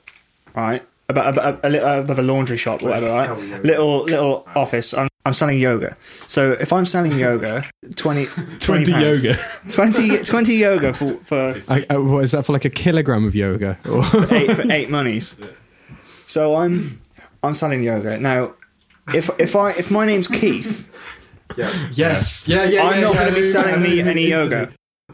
right? Above, above, a, li- above a laundry shop, or whatever, right? Little little office. I'm, I'm selling yoga. So if I'm selling yoga, 20, (laughs) 20 20 pounds. yoga. 20, 20 yoga for for I, I, what is that for like a kilogram of yoga? Or eight for eight (laughs) monies. So I'm I'm selling yoga now. If if I if my name's Keith, Yeah. yes, yeah, yeah. I'm not going to be selling me any yoga.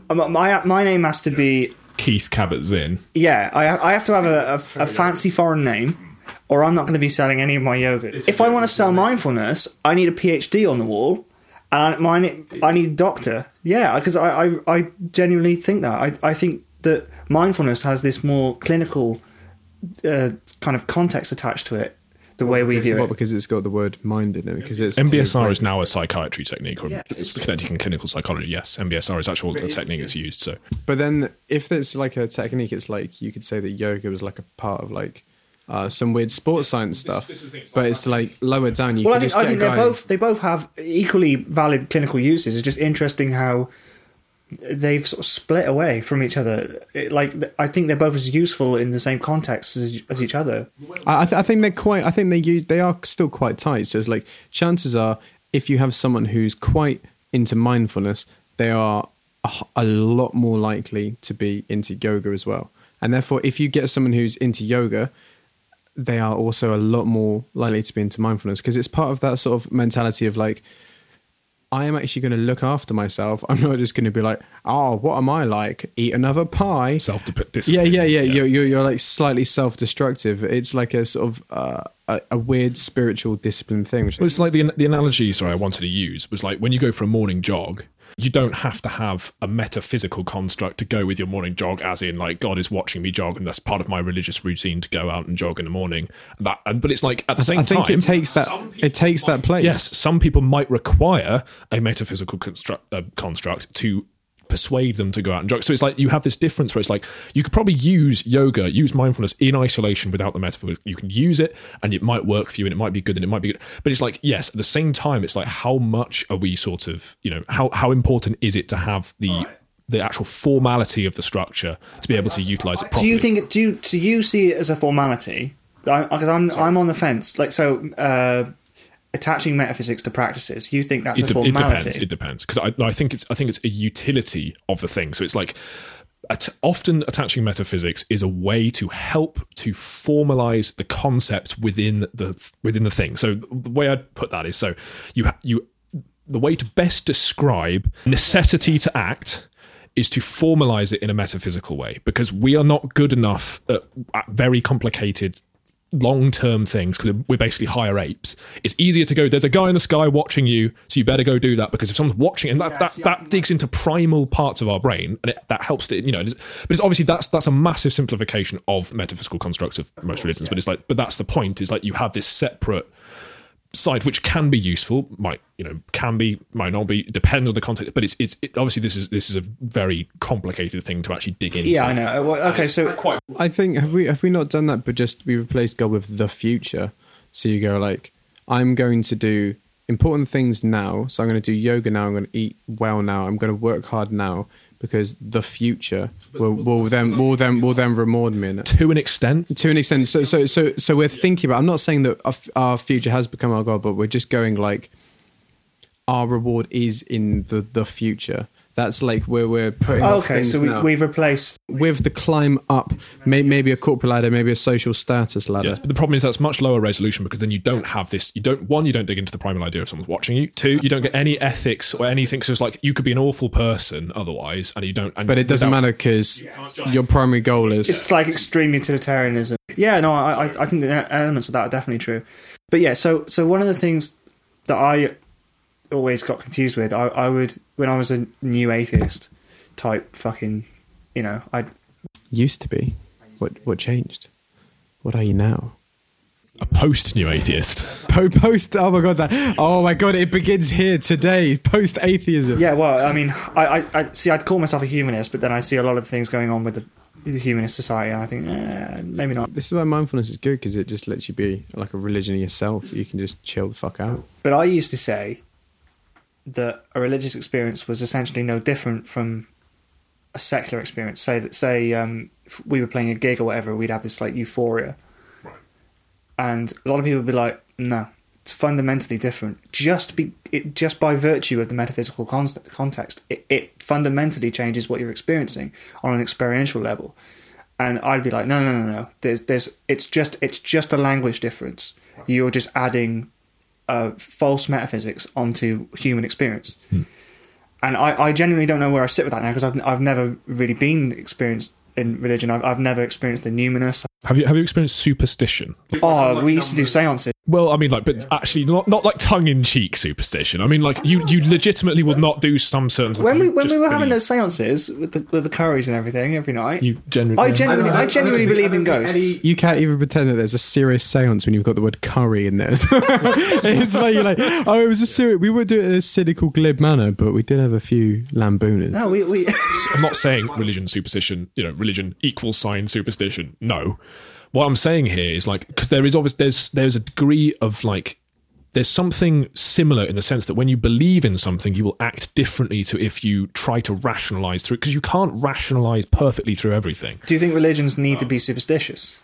Um, My my name has to be Keith Kabat Zinn. yeah. I I have to have a, a, a fancy foreign name, or I'm not going to be selling any of my yoga. If I want to sell mindfulness, I need a PhD on the wall, and mine I need a doctor. Yeah, because I, I I genuinely think that I I think that mindfulness has this more clinical uh, kind of context attached to it. The way we view Well, it. because it's got the word mind in it. Because it's MBSR is now a psychiatry technique, or it's the kinetic and clinical psychology. Yes, MBSR is actual a technique that's used. So But then, if there's like a technique, it's like you could say that yoga was like a part of like uh, some weird sports science stuff. but it's like lower down. You Well, I think, just I think they both they both have equally valid clinical uses. It's just interesting how they've sort of split away from each other. It, like I think they're both as useful in the same context as, as each other. I, th- I think they're quite. I think they use. They are still quite tight. So it's like chances are, if you have someone who's quite into mindfulness, they are a lot more likely to be into yoga as well. And therefore, if you get someone who's into yoga, they are also a lot more likely to be into mindfulness because it's part of that sort of mentality of like. I am actually going to look after myself. I'm not just going to be like, oh, what am I like? Eat another pie. self discipline. Yeah, yeah, yeah. You're, you're you're like slightly self-destructive. It's like a sort of uh, a, a weird spiritual discipline thing. Which Well, it's like the the analogy. Sorry, I wanted to use was like when you go for a morning jog. You don't have to have a metaphysical construct to go with your morning jog, as in like God is watching me jog, and that's part of my religious routine to go out and jog in the morning. That, and, but it's like at the same I think time, it takes that it takes that place. Yes, some people might require a metaphysical construct, uh, construct to persuade them to go out and jog. So it's like you have this difference where it's like you could probably use yoga, use mindfulness in isolation without the metaphor. You can use it and it might work for you and it might be good and it might be good. But it's like, yes, at the same time, it's like how much are we sort of, you know, how, how important is it to have the the actual formality of the structure to be able to utilize it properly? Do you think? Do you, do you see it as a formality? Because I'm I'm on the fence. Like so, uh, attaching metaphysics to practices. You think that's it, a formality? depends. It depends because I, I think it's I think it's a utility of the thing. So it's like at, often attaching metaphysics is a way to help to formalize the concept within the within the thing. So the way I'd put that is so you you the way to best describe necessity to act is to formalize it in a metaphysical way because we are not good enough at, at very complicated long term things because we're basically higher apes. It's easier to go. There's a guy in the sky watching you, so you better go do that because if someone's watching, and that that, that digs into primal parts of our brain, and it, that helps to you know. It is, but it's obviously that's that's a massive simplification of metaphysical constructs of most religions. But it's like, but that's the point. Is like you have this separate side which can be useful might you know can be might not be depends on the context but it's it's it, obviously this is this is a very complicated thing to actually dig into Yeah, I know. Well, Okay, so quite I think have we have we not done that, but just we replaced God with the future. So you go like, I'm going to do important things now. So I'm going to do yoga now. I'm going to eat well now. I'm going to work hard now because the future will, will then will then will then reward me in it. to an extent To an extent, so so so so we're thinking about. I'm not saying that our, our future has become our God, but we're just going like our reward is in the the future. That's like where we're putting. Oh, off okay, so we, now. we've replaced. with the climb up, may, maybe a corporate ladder, maybe a social status ladder. Yes, but the problem is that's much lower resolution because then you don't have this. You don't one, you don't dig into the primal idea of someone's watching you. Two, you don't get any ethics or anything. So it's like you could be an awful person otherwise, and you don't. And But it doesn't without- matter because your primary goal is. It's like extreme utilitarianism. Yeah, no, I, I, I think the elements of that are definitely true. But yeah, so so one of the things that I always got confused with, I, I would when I was a new atheist type fucking, you know, I used to be. What what changed? What are you now? a post new atheist. Po- Post. Oh my god! That. Oh my god! It begins here today. Post atheism. yeah, well, I mean, I, I, I see. I'd call myself a humanist, but then I see a lot of things going on with the, the humanist society, and I think eh, maybe not. This is why mindfulness is good because it just lets you be like a religion of yourself. You can just chill the fuck out. But I used to say that a religious experience was essentially no different from a secular experience. Say that, say, um, if we were playing a gig or whatever, we'd have this like euphoria, and a lot of people would be like, "No, it's fundamentally different." Just be it just by virtue of the metaphysical con- context, it, it fundamentally changes what you're experiencing on an experiential level. And I'd be like, no, no, no, no. There's, there's, it's just, it's just a language difference. You're just adding uh, false metaphysics onto human experience. And I, I genuinely don't know where I sit with that now because I've, I've never really been experienced in religion. I've, I've never experienced the numinous. Have you have you experienced superstition? Oh, we used to do seances. Well, I mean, like, but actually, not not like tongue in cheek superstition. I mean, like, you you legitimately would not do some certain. When we, when we were having those seances with the, with the curries and everything every night, you genuinely. I genuinely, I genuinely believed in ghosts. You can't even pretend that there's a serious seance when you've got the word curry in there. (laughs) it's like you're like, oh, it was a serious. We would do it in a cynical, glib manner, but we did have a few lambooners. no, we, we (laughs) I'm not saying religion, superstition, you know, religion equals sign superstition. No. What I'm saying here is like because there is obviously there's there's a degree of like there's something similar in the sense that when you believe in something, you will act differently to if you try to rationalize through it, because you can't rationalize perfectly through everything. do you think religions need to be superstitious?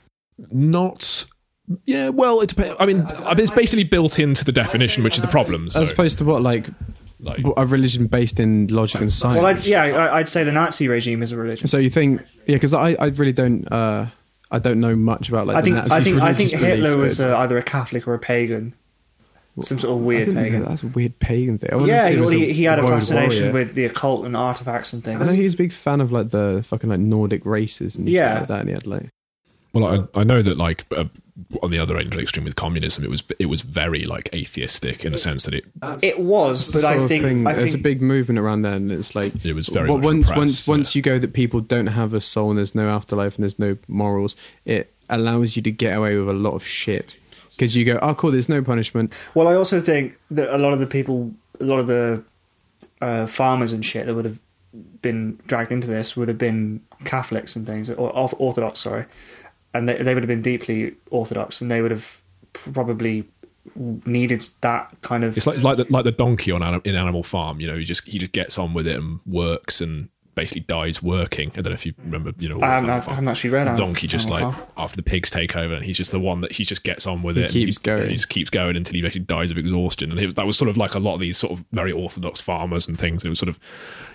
Not. Yeah, well, it depends. I mean, I mean, it's basically built into the definition, which is the problem. So, As opposed to what, like, like, a religion based in logic and science. Well, I'd, yeah, I- I'd say the Nazi regime is a religion. so you think, yeah, because I, I really don't, uh, I don't know much about like. I think I think I think Hitler was uh, either a Catholic or a pagan, some sort of weird pagan. That's a weird pagan thing. I wanted to Yeah, he, he, he had a fascination warrior. with the occult and artifacts and things. I know he was a big fan of like the fucking like Nordic races and yeah, like that, and he had like Well, I, I know that like uh, on the other end of the extreme with communism, it was it was very like atheistic in a sense that it It was, but I think thing. I There's a big movement around then. and It's like It was very wa- much once once yeah. once you go that people don't have a soul and there's no afterlife and there's no morals. It allows you to get away with a lot of shit because you go, oh cool, there's no punishment. Well, I also think that a lot of the people, a lot of the uh, farmers and shit that would have been dragged into this would have been Catholics and things, or Orthodox, sorry, and they, they would have been deeply Orthodox, and they would have probably needed that kind of. it's like like the, like the donkey on in Animal Farm. You know, he just he just gets on with it and works and basically dies working. I don't know if you remember. You know, I haven't, Animal I haven't actually read The donkey just like Farm. after the pigs take over, and he's just the one that he just gets on with He it. and keeps going. He just keeps going until he basically dies of exhaustion. And he, that was sort of like a lot of these sort of very orthodox farmers and things. It was sort of,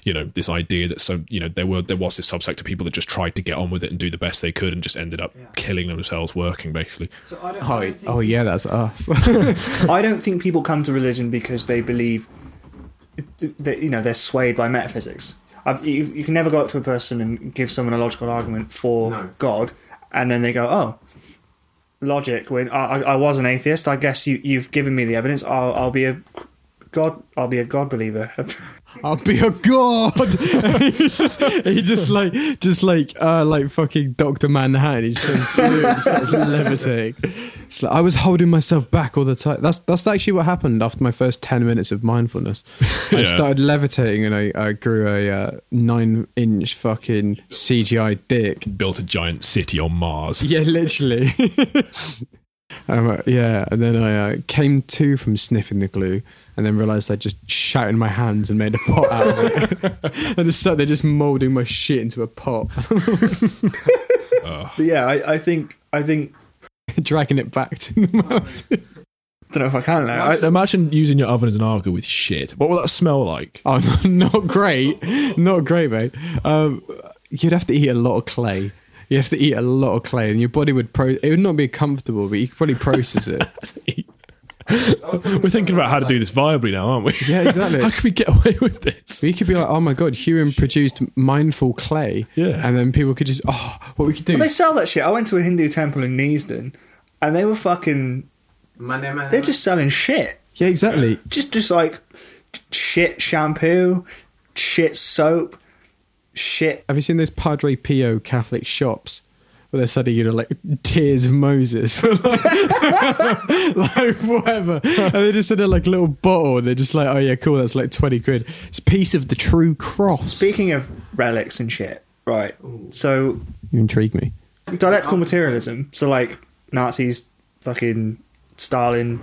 you know, this idea that so you know there were there was this subsect of people that just tried to get on with it and do the best they could, and just ended up killing themselves working basically. So I don't, oh, oh yeah, that's us. (laughs) I don't (laughs) think people come to religion because they believe that you know they're swayed by metaphysics. You, you can never go up to a person and give someone a logical argument for God, and then they go, "Oh, logic. When I, I, I was an atheist, I guess you you've given me the evidence. I'll, I'll be a god. I'll be a god believer. (laughs) I'll be a god. (laughs) he just, he just like, just like, uh, like fucking Doctor Manhattan. He just, just levitating. It's like I was holding myself back all the time. That's that's actually what happened after my first ten minutes of mindfulness. I Yeah. started levitating and I, I grew a uh, nine-inch fucking CGI dick. Built a giant city on Mars. Yeah, literally. (laughs) um, yeah, and then I uh, came to from sniffing the glue, and then realised I just shat in my hands and made a pot out of it. (laughs) (laughs) I just sat there, just moulding my shit into a pot, (laughs) but yeah, I, I think I think dragging it back to the mountain. I don't know if I can now. I, Imagine using your oven as an argo with shit. What will that smell like? Oh, not great, not great, mate. Um, you'd have to eat a lot of clay. You have to eat a lot of clay, and your body would pro. It would not be comfortable, but you could probably process it. (laughs) We're thinking about how to do this viably now, aren't we? (laughs) Yeah, exactly. how can we get away with this? So you could be like, oh my god, Human produced mindful clay. Yeah. And then people could just, oh, what we could do. they sell that shit. I went to a Hindu temple in Neasden, and they were fucking. They're just selling shit. Yeah, exactly. Just just like shit shampoo, shit soap, shit. Have you seen those Padre Pio Catholic shops? Where they're selling, you know, like tears of Moses for like, (laughs) like whatever. And they just send it like a little bottle and they're just like, oh yeah, cool, that's like 20 quid. It's a piece of the true cross. Speaking of relics and shit, right? So You intrigue me. dialectical materialism. So like Nazis, fucking Stalin.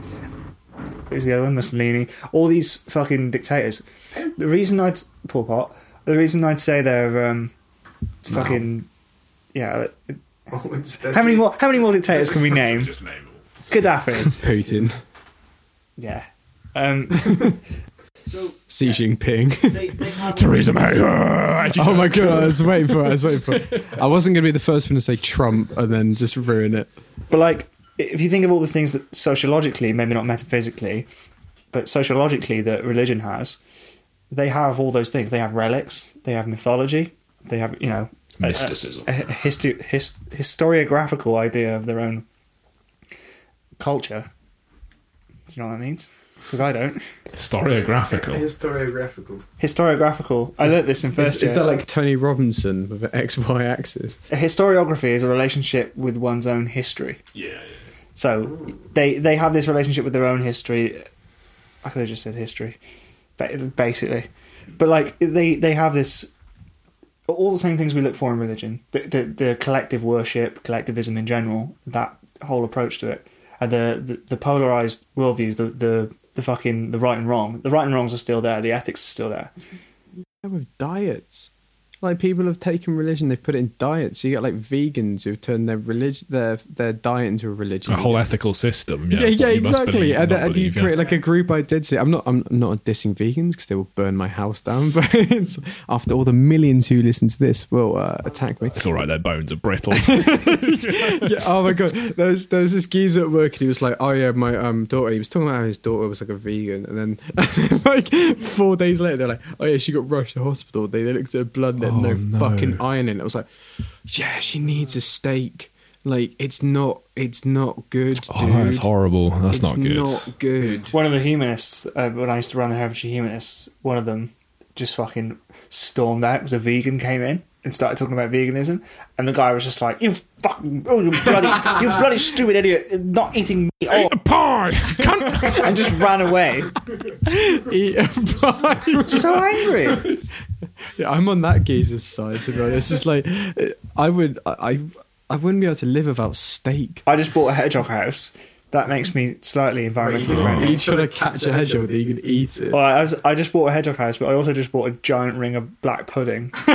Who's the other one? Mussolini. All these fucking dictators. The reason I'd Pol Pot. The reason I'd say they're um, fucking yeah. How many more? How many more dictators can we (laughs) name? Just name them. Gaddafi. (laughs) Putin. Yeah. Um, (laughs) so, Xi Jinping. Theresa May. ah, oh my god, I was waiting for it. I was waiting for it. I wasn't going to be the first one to say Trump and then just ruin it. But like, if you think of all the things that sociologically, maybe not metaphysically, but sociologically that religion has, they have all those things. They have relics. They have mythology. They have you know Mysticism. a, a histo- his, historiographical idea of their own culture. Do you know what that means? Because I don't. Historiographical. Historiographical. Historiographical. I learnt this in first Is, is that like Tony Robinson with an XY axis? a historiography is a relationship with one's own history. Yeah, yeah. So they they have this relationship with their own history. I could have just said history, ba- basically, but like they they have this all the same things we look for in religion. The, the, the collective worship, collectivism in general, that whole approach to it, and the the, the polarized worldviews, the the the fucking the right and wrong. The right and wrongs are still there. The ethics are still there. Yeah, with diets. Like people have taken religion, they've put it in diets. So you get like vegans who've turned their religion, their their diet into a religion. A whole ethical system. Yeah, Yeah, yeah, you exactly. believe and and you believe, yeah. create like a group identity. I'm not, I'm not dissing vegans because they will burn my house down. (laughs) But it's, after all the millions who listen to this will uh, attack me. It's all right. Their bones are brittle. (laughs) yeah, oh my god, there was, there was this geezer at work, and he was like, "Oh yeah, my um daughter." He was talking about how his daughter was like a vegan, and then (laughs) like four days later, they're like, "Oh yeah, she got rushed to hospital." They, they looked at her blood, and there Oh, no, no. fucking iron in it. I was like, "Yeah, she needs a steak. Like it's not, it's not good, dude. oh, that's horrible. That's it's not good. Not good." One of the humanists, uh, when I used to run the Herefordshire Humanists, one of them just fucking stormed out because a vegan came in and started talking about veganism, and the guy was just like, "You fucking, oh, you bloody, you bloody stupid idiot, not eating meat," oh, A pie. Cunt. (laughs) and just ran away. Eat a pie. So angry. Yeah, I'm on that geezer's side to be honest. It's like I would, I, I wouldn't be able to live without steak. I just bought a hedgehog house. That makes me slightly environmentally friendly. you trying to catch a hedgehog that you can eat it? Well, I, was, I just bought a hedgehog house, but I also just bought a giant ring of black pudding. (laughs)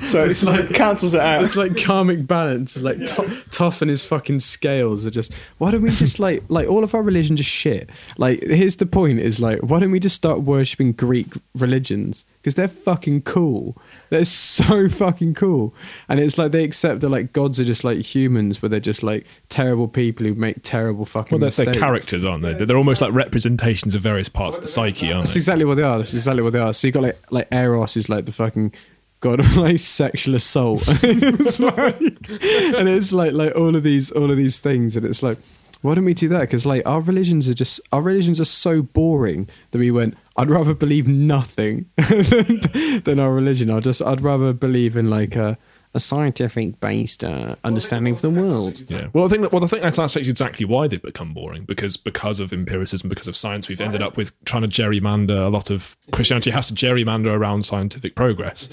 so it's like cancels it out. It's like karmic balance. It's like to- tough and his fucking scales are just. Why don't we just like like all of our religion just shit? Like here's the point: is like why don't we just start worshiping Greek religions because they're fucking cool. They're so fucking cool, and it's like they accept that like gods are just like humans, but they're just like terrible people who make terrible fucking. Well, they're, they're mistakes. characters, aren't they? They're almost like representations of various parts of the psyche, aren't That's they? exactly what they are. That's exactly what they are. So you got like like Eros, who's like the fucking god of (laughs) like sexual assault. (laughs) it's like, and it's like like all of these all of these things, and it's like, why don't we do that? Because like our religions are just our religions are so boring that we went. I'd rather believe nothing (laughs) than, than our religion. I'd just I'd rather believe in like a a scientific based uh, understanding of the world. Yeah. Well, I think that, well, I think that's actually exactly why they've become boring because because of empiricism, because of science, we've ended up with trying to gerrymander a lot of Christianity has to gerrymander around scientific progress.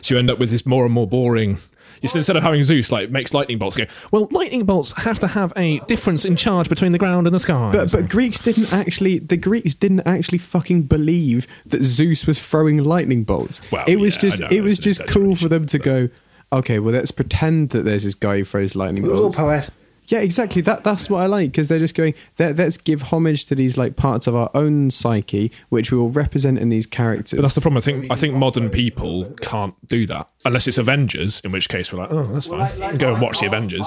So you end up with this more and more boring. You instead of having Zeus like makes lightning bolts go, well, lightning bolts have to have a difference in charge between the ground and the sky. But but Greeks didn't actually the Greeks didn't actually fucking believe that Zeus was throwing lightning bolts. Well, it was yeah, just know, it was just cool for them to go. Okay, well let's pretend that there's this guy who throws lightning It was all bolts. poetic. Yeah, exactly. That that's what I like because they're just going. "Let- Let's give homage to these like parts of our own psyche, which we will represent in these characters. But that's the problem. I think I think modern people can't do that unless it's Avengers, in which case we're like, oh, that's fine. Go and watch the Avengers.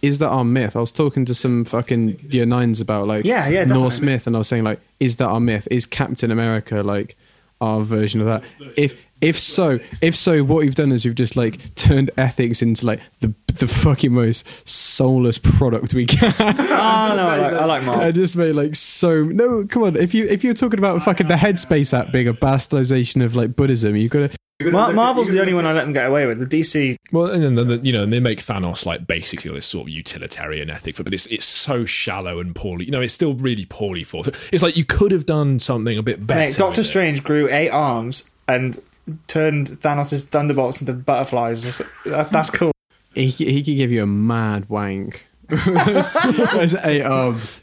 is that our myth? I was talking to some fucking year nines about like Yeah, yeah, Norse definitely. myth, and I was saying like, is that our myth? Is Captain America like our version of that? If if so, if so, what we've done is we've just like turned ethics into like the the fucking most soulless product we can. (laughs) Oh no, I like, I like (laughs) I just made like so no. Come on, if you if you're talking about fucking the Headspace app being a bastardization of like Buddhism, you've got to. Mar- Marvel's the only one I let them get away with. The DC, Well, and then the, you know, and they make Thanos like basically this sort of utilitarian ethic, but it's it's so shallow and poorly. You know, it's still really poorly thought. It's like you could have done something a bit better. mate, Doctor with it. Strange grew eight arms and turned Thanos' thunderbolts into butterflies. That's, that, that's cool. He he could give you a mad wank. (laughs) There's eight arms.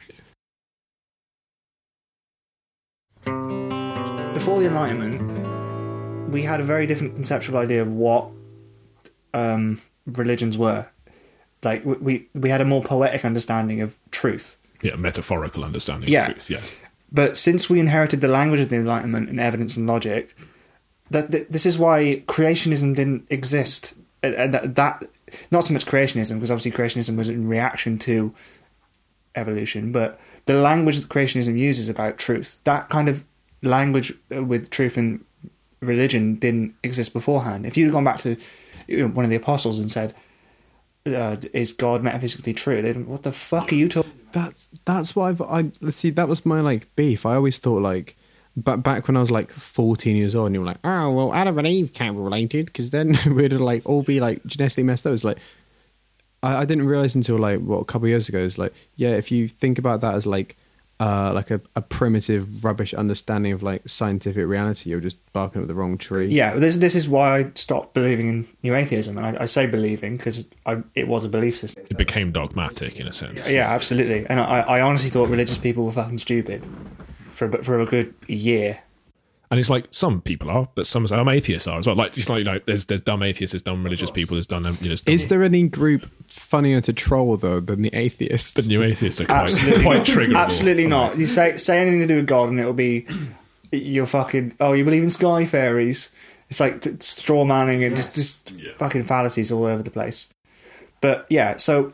Before the Enlightenment, we had a very different conceptual idea of what um, religions were. Like we, we we had a more poetic understanding of truth. Yeah, metaphorical understanding Yeah. of truth. Yeah. But since we inherited the language of the Enlightenment and evidence and logic, that, this is why creationism didn't exist. And- that, that not so much creationism, because obviously creationism was in reaction to evolution, but the language that creationism uses about truth, that kind of language uh, with truth and religion didn't exist beforehand. If you'd gone back to one of the apostles and said, uh, "Is God metaphysically true?" They'd, "What the fuck are you talking?" That's that's what I've I see that was my like beef. I always thought like but back when I was like 14 years old and you were like, "Oh, well Adam and Eve can't be related because then (laughs) we'd like all be like genetically messed up." It's like I, I didn't realize until like what a couple of years ago is like, yeah, if you think about that as like uh like a, a primitive rubbish understanding of like scientific reality, you're just barking up the wrong tree. Yeah, this this is why I stopped believing in new atheism, and I, I say believing because it was a belief system. It became dogmatic in a sense. Yeah, absolutely. And I, I honestly thought religious people were fucking stupid for a, for a good year. And it's like some people are, but some some atheists are as well. Like it's like you know, there's there's dumb atheists, there's dumb religious people, there's dumb you know. Dumb, Is there any group funnier to troll though than the atheists? the new atheists are quite Absolutely, quite not. triggerable. absolutely not. like, You say say anything to do with God, and it'll be you're fucking. Oh, you believe in sky fairies? It's like t- straw manning and just just Yeah. fucking fallacies all over the place. But yeah, so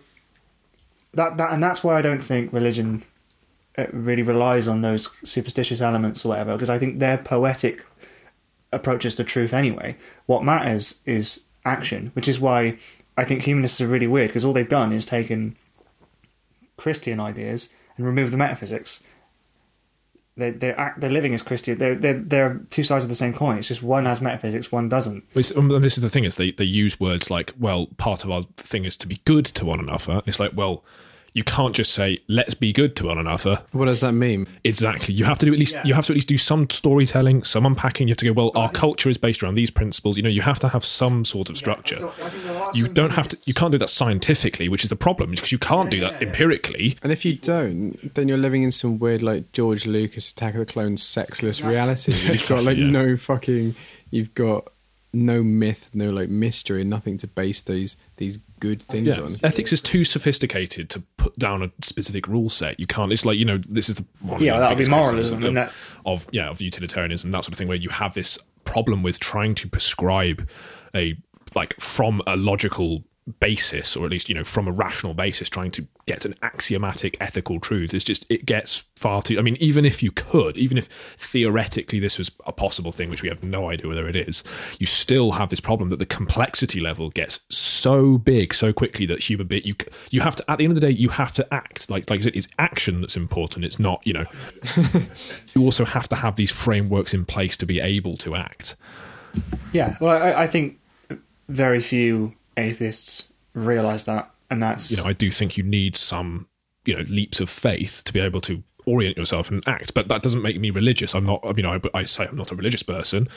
that that and that's why I don't think religion really relies on those superstitious elements or whatever, because I think they're poetic approaches to truth anyway. What matters is action, which is why I think humanists are really weird because all they've done is taken Christian ideas and removed the metaphysics. They they're act, they're living as Christian. They're they're they're two sides of the same coin. It's just one has metaphysics, one doesn't. Um, this is the thing is they, they use words like well part of our thing is to be good to one another it's like well you can't just say let's be good to one another. What does that mean? exactly. You have to do at least you have to at least do some storytelling some unpacking. You have to go well our culture is based around these principles. You know you have to have some sort of structure. you don't have to you can't do that scientifically which is the problem because you can't do that empirically. And if you don't, then you're living in some weird, like George Lucas Attack of the Clones sexless reality. (laughs) You've got like Yeah. no fucking, you've got no myth, no like mystery, nothing to base these these good things yeah. on. ethics is too sophisticated to put down a specific rule set you can't it's like you know this is the one Yeah, that would be moralism, of, and that- of yeah of utilitarianism that sort of thing where you have this problem with trying to prescribe a like from a logical basis or at least you know from a rational basis trying to get an axiomatic ethical truth is just it gets far too i mean even if you could even if theoretically this was a possible thing which we have no idea whether it is you still have this problem that the complexity level gets so big so quickly that human bit you you have to at the end of the day you have to act. Like like it's action that's important. It's not you know (laughs) you also have to have these frameworks in place to be able to act. Yeah well i, I think very few atheists realize that, and that's you know I do think you need some you know leaps of faith to be able to orient yourself and act but that doesn't make me religious. I'm not i mean i, I say i'm not a religious person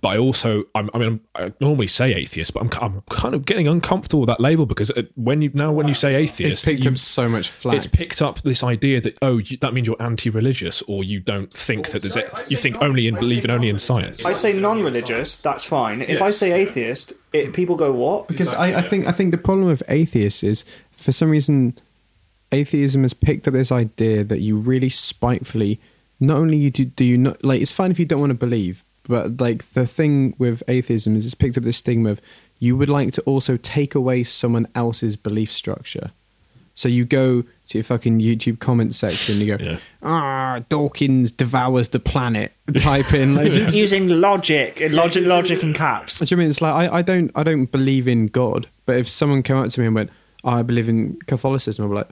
but i also I'm, i mean i normally say atheist but I'm, I'm kind of getting uncomfortable with that label because uh, when you now when you say atheist it's picked you, up so much flack. it's picked up this idea that oh you, that means you're anti-religious or you don't think that there's a, you think only in believe only in science. I say non-religious that's fine. If i say atheist it, people go what? Because I, I think i think the problem with atheists is for some reason atheism has picked up this idea that you really spitefully not only do, do you not like it's fine if you don't want to believe but like the thing with atheism is it's picked up this stigma of you would like to also take away someone else's belief structure so you go to your fucking YouTube comment section, you go, (laughs) yeah. ah, Dawkins devours the planet. Type in like, (laughs) using logic, logic, logic and caps. Do you mean it's like I, I don't, I don't believe in God, but if someone came up to me and went, oh, I believe in Catholicism, I'd be like,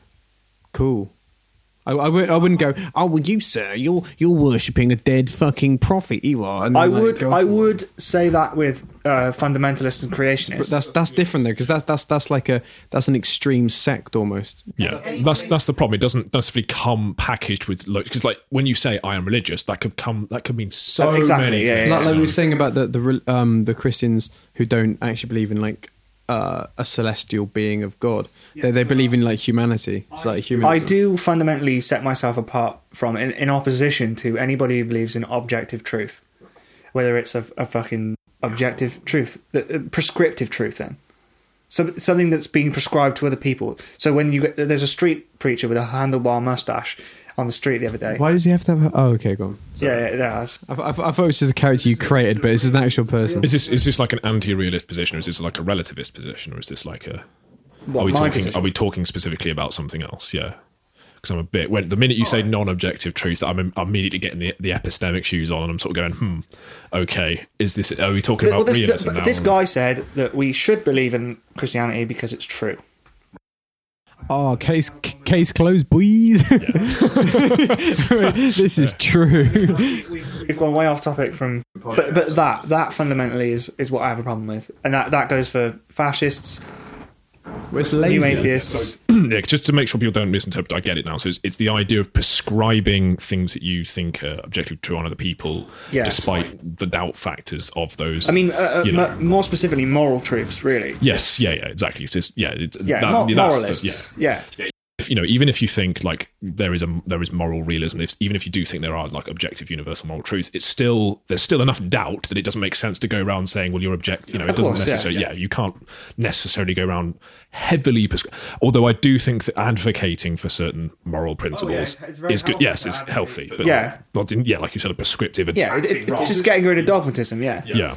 cool. I, I, would, I wouldn't go. Oh well, you sir, you're you're worshiping a dead fucking prophet. You are. I would I would it. say that with uh, fundamentalists and creationists. But that's that's different though, because that's that's that's like a that's an extreme sect almost. Yeah, that's that's the problem. It doesn't necessarily come packaged with because like when you say I am religious, that could come that could mean so exactly, many. Yeah, yeah, like, like we were saying about the the um the Christians who don't actually believe in like uh, a celestial being of God. they, they believe in like humanity. It's like I do fundamentally set myself apart from, in, in, opposition to anybody who believes in objective truth, whether it's a, a fucking objective truth, the, uh, prescriptive truth. Then, so something that's being prescribed to other people. So when you get, there's a street preacher with a handlebar mustache on the street the other day. Why does he have to have? A, oh, okay, go on. Yeah, yeah, yeah. I, I, I, thought it was just a character you created, but this is an actual person. Is this is this like an anti-realist position, or is this like a relativist position, or is this like a? What, are we talking? Position? Are we talking specifically about something else? Yeah. Because I'm a bit when the minute you say non-objective truth, I'm, I'm immediately getting the, the epistemic shoes on, and I'm sort of going, hmm, okay, is this? Are we talking about well, this, realism now? This guy said that we should believe in Christianity because it's true. Oh, case case closed, boys. Yeah. (laughs) this is true. We've gone way off topic from, but but that that fundamentally is is what I have a problem with, and that that goes for fascists, well, it's lazy. New atheists. (clears throat) yeah, just to make sure people don't misinterpret, I get it now. So it's, it's the idea of prescribing things that you think are objectively true on other people, yes. despite the doubt factors of those. I mean, uh, uh, m- more specifically, moral truths, really. Yes, yeah, yeah, exactly. It's just, yeah, it's, yeah, that, mor- moralists. yeah. yeah if, you know, even if you think like there is a there is moral realism, if, even if you do think there are like objective universal moral truths, it's still there's still enough doubt that it doesn't make sense to go around saying, well, you're object. You know, it doesn't course, necessarily. Yeah, yeah. yeah, you can't necessarily go around heavily. Prescri- Although I do think that advocating for certain moral principles oh, yeah. is good. Yes, it's healthy. But yeah, like, yeah, like you said, a prescriptive. Yeah, it, it, it's just getting rid of dogmatism. Yeah, yeah.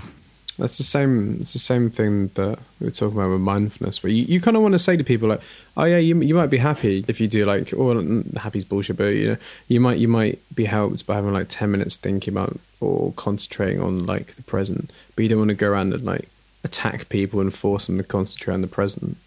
That's the same. It's the same thing that we were talking about with mindfulness, where you, you kind of want to say to people like, "Oh yeah, you you might be happy if you do like, oh, happy's bullshit, but you know, you might you might be helped by having like ten minutes thinking about or concentrating on like the present, but you don't want to go around and like attack people and force them to concentrate on the present."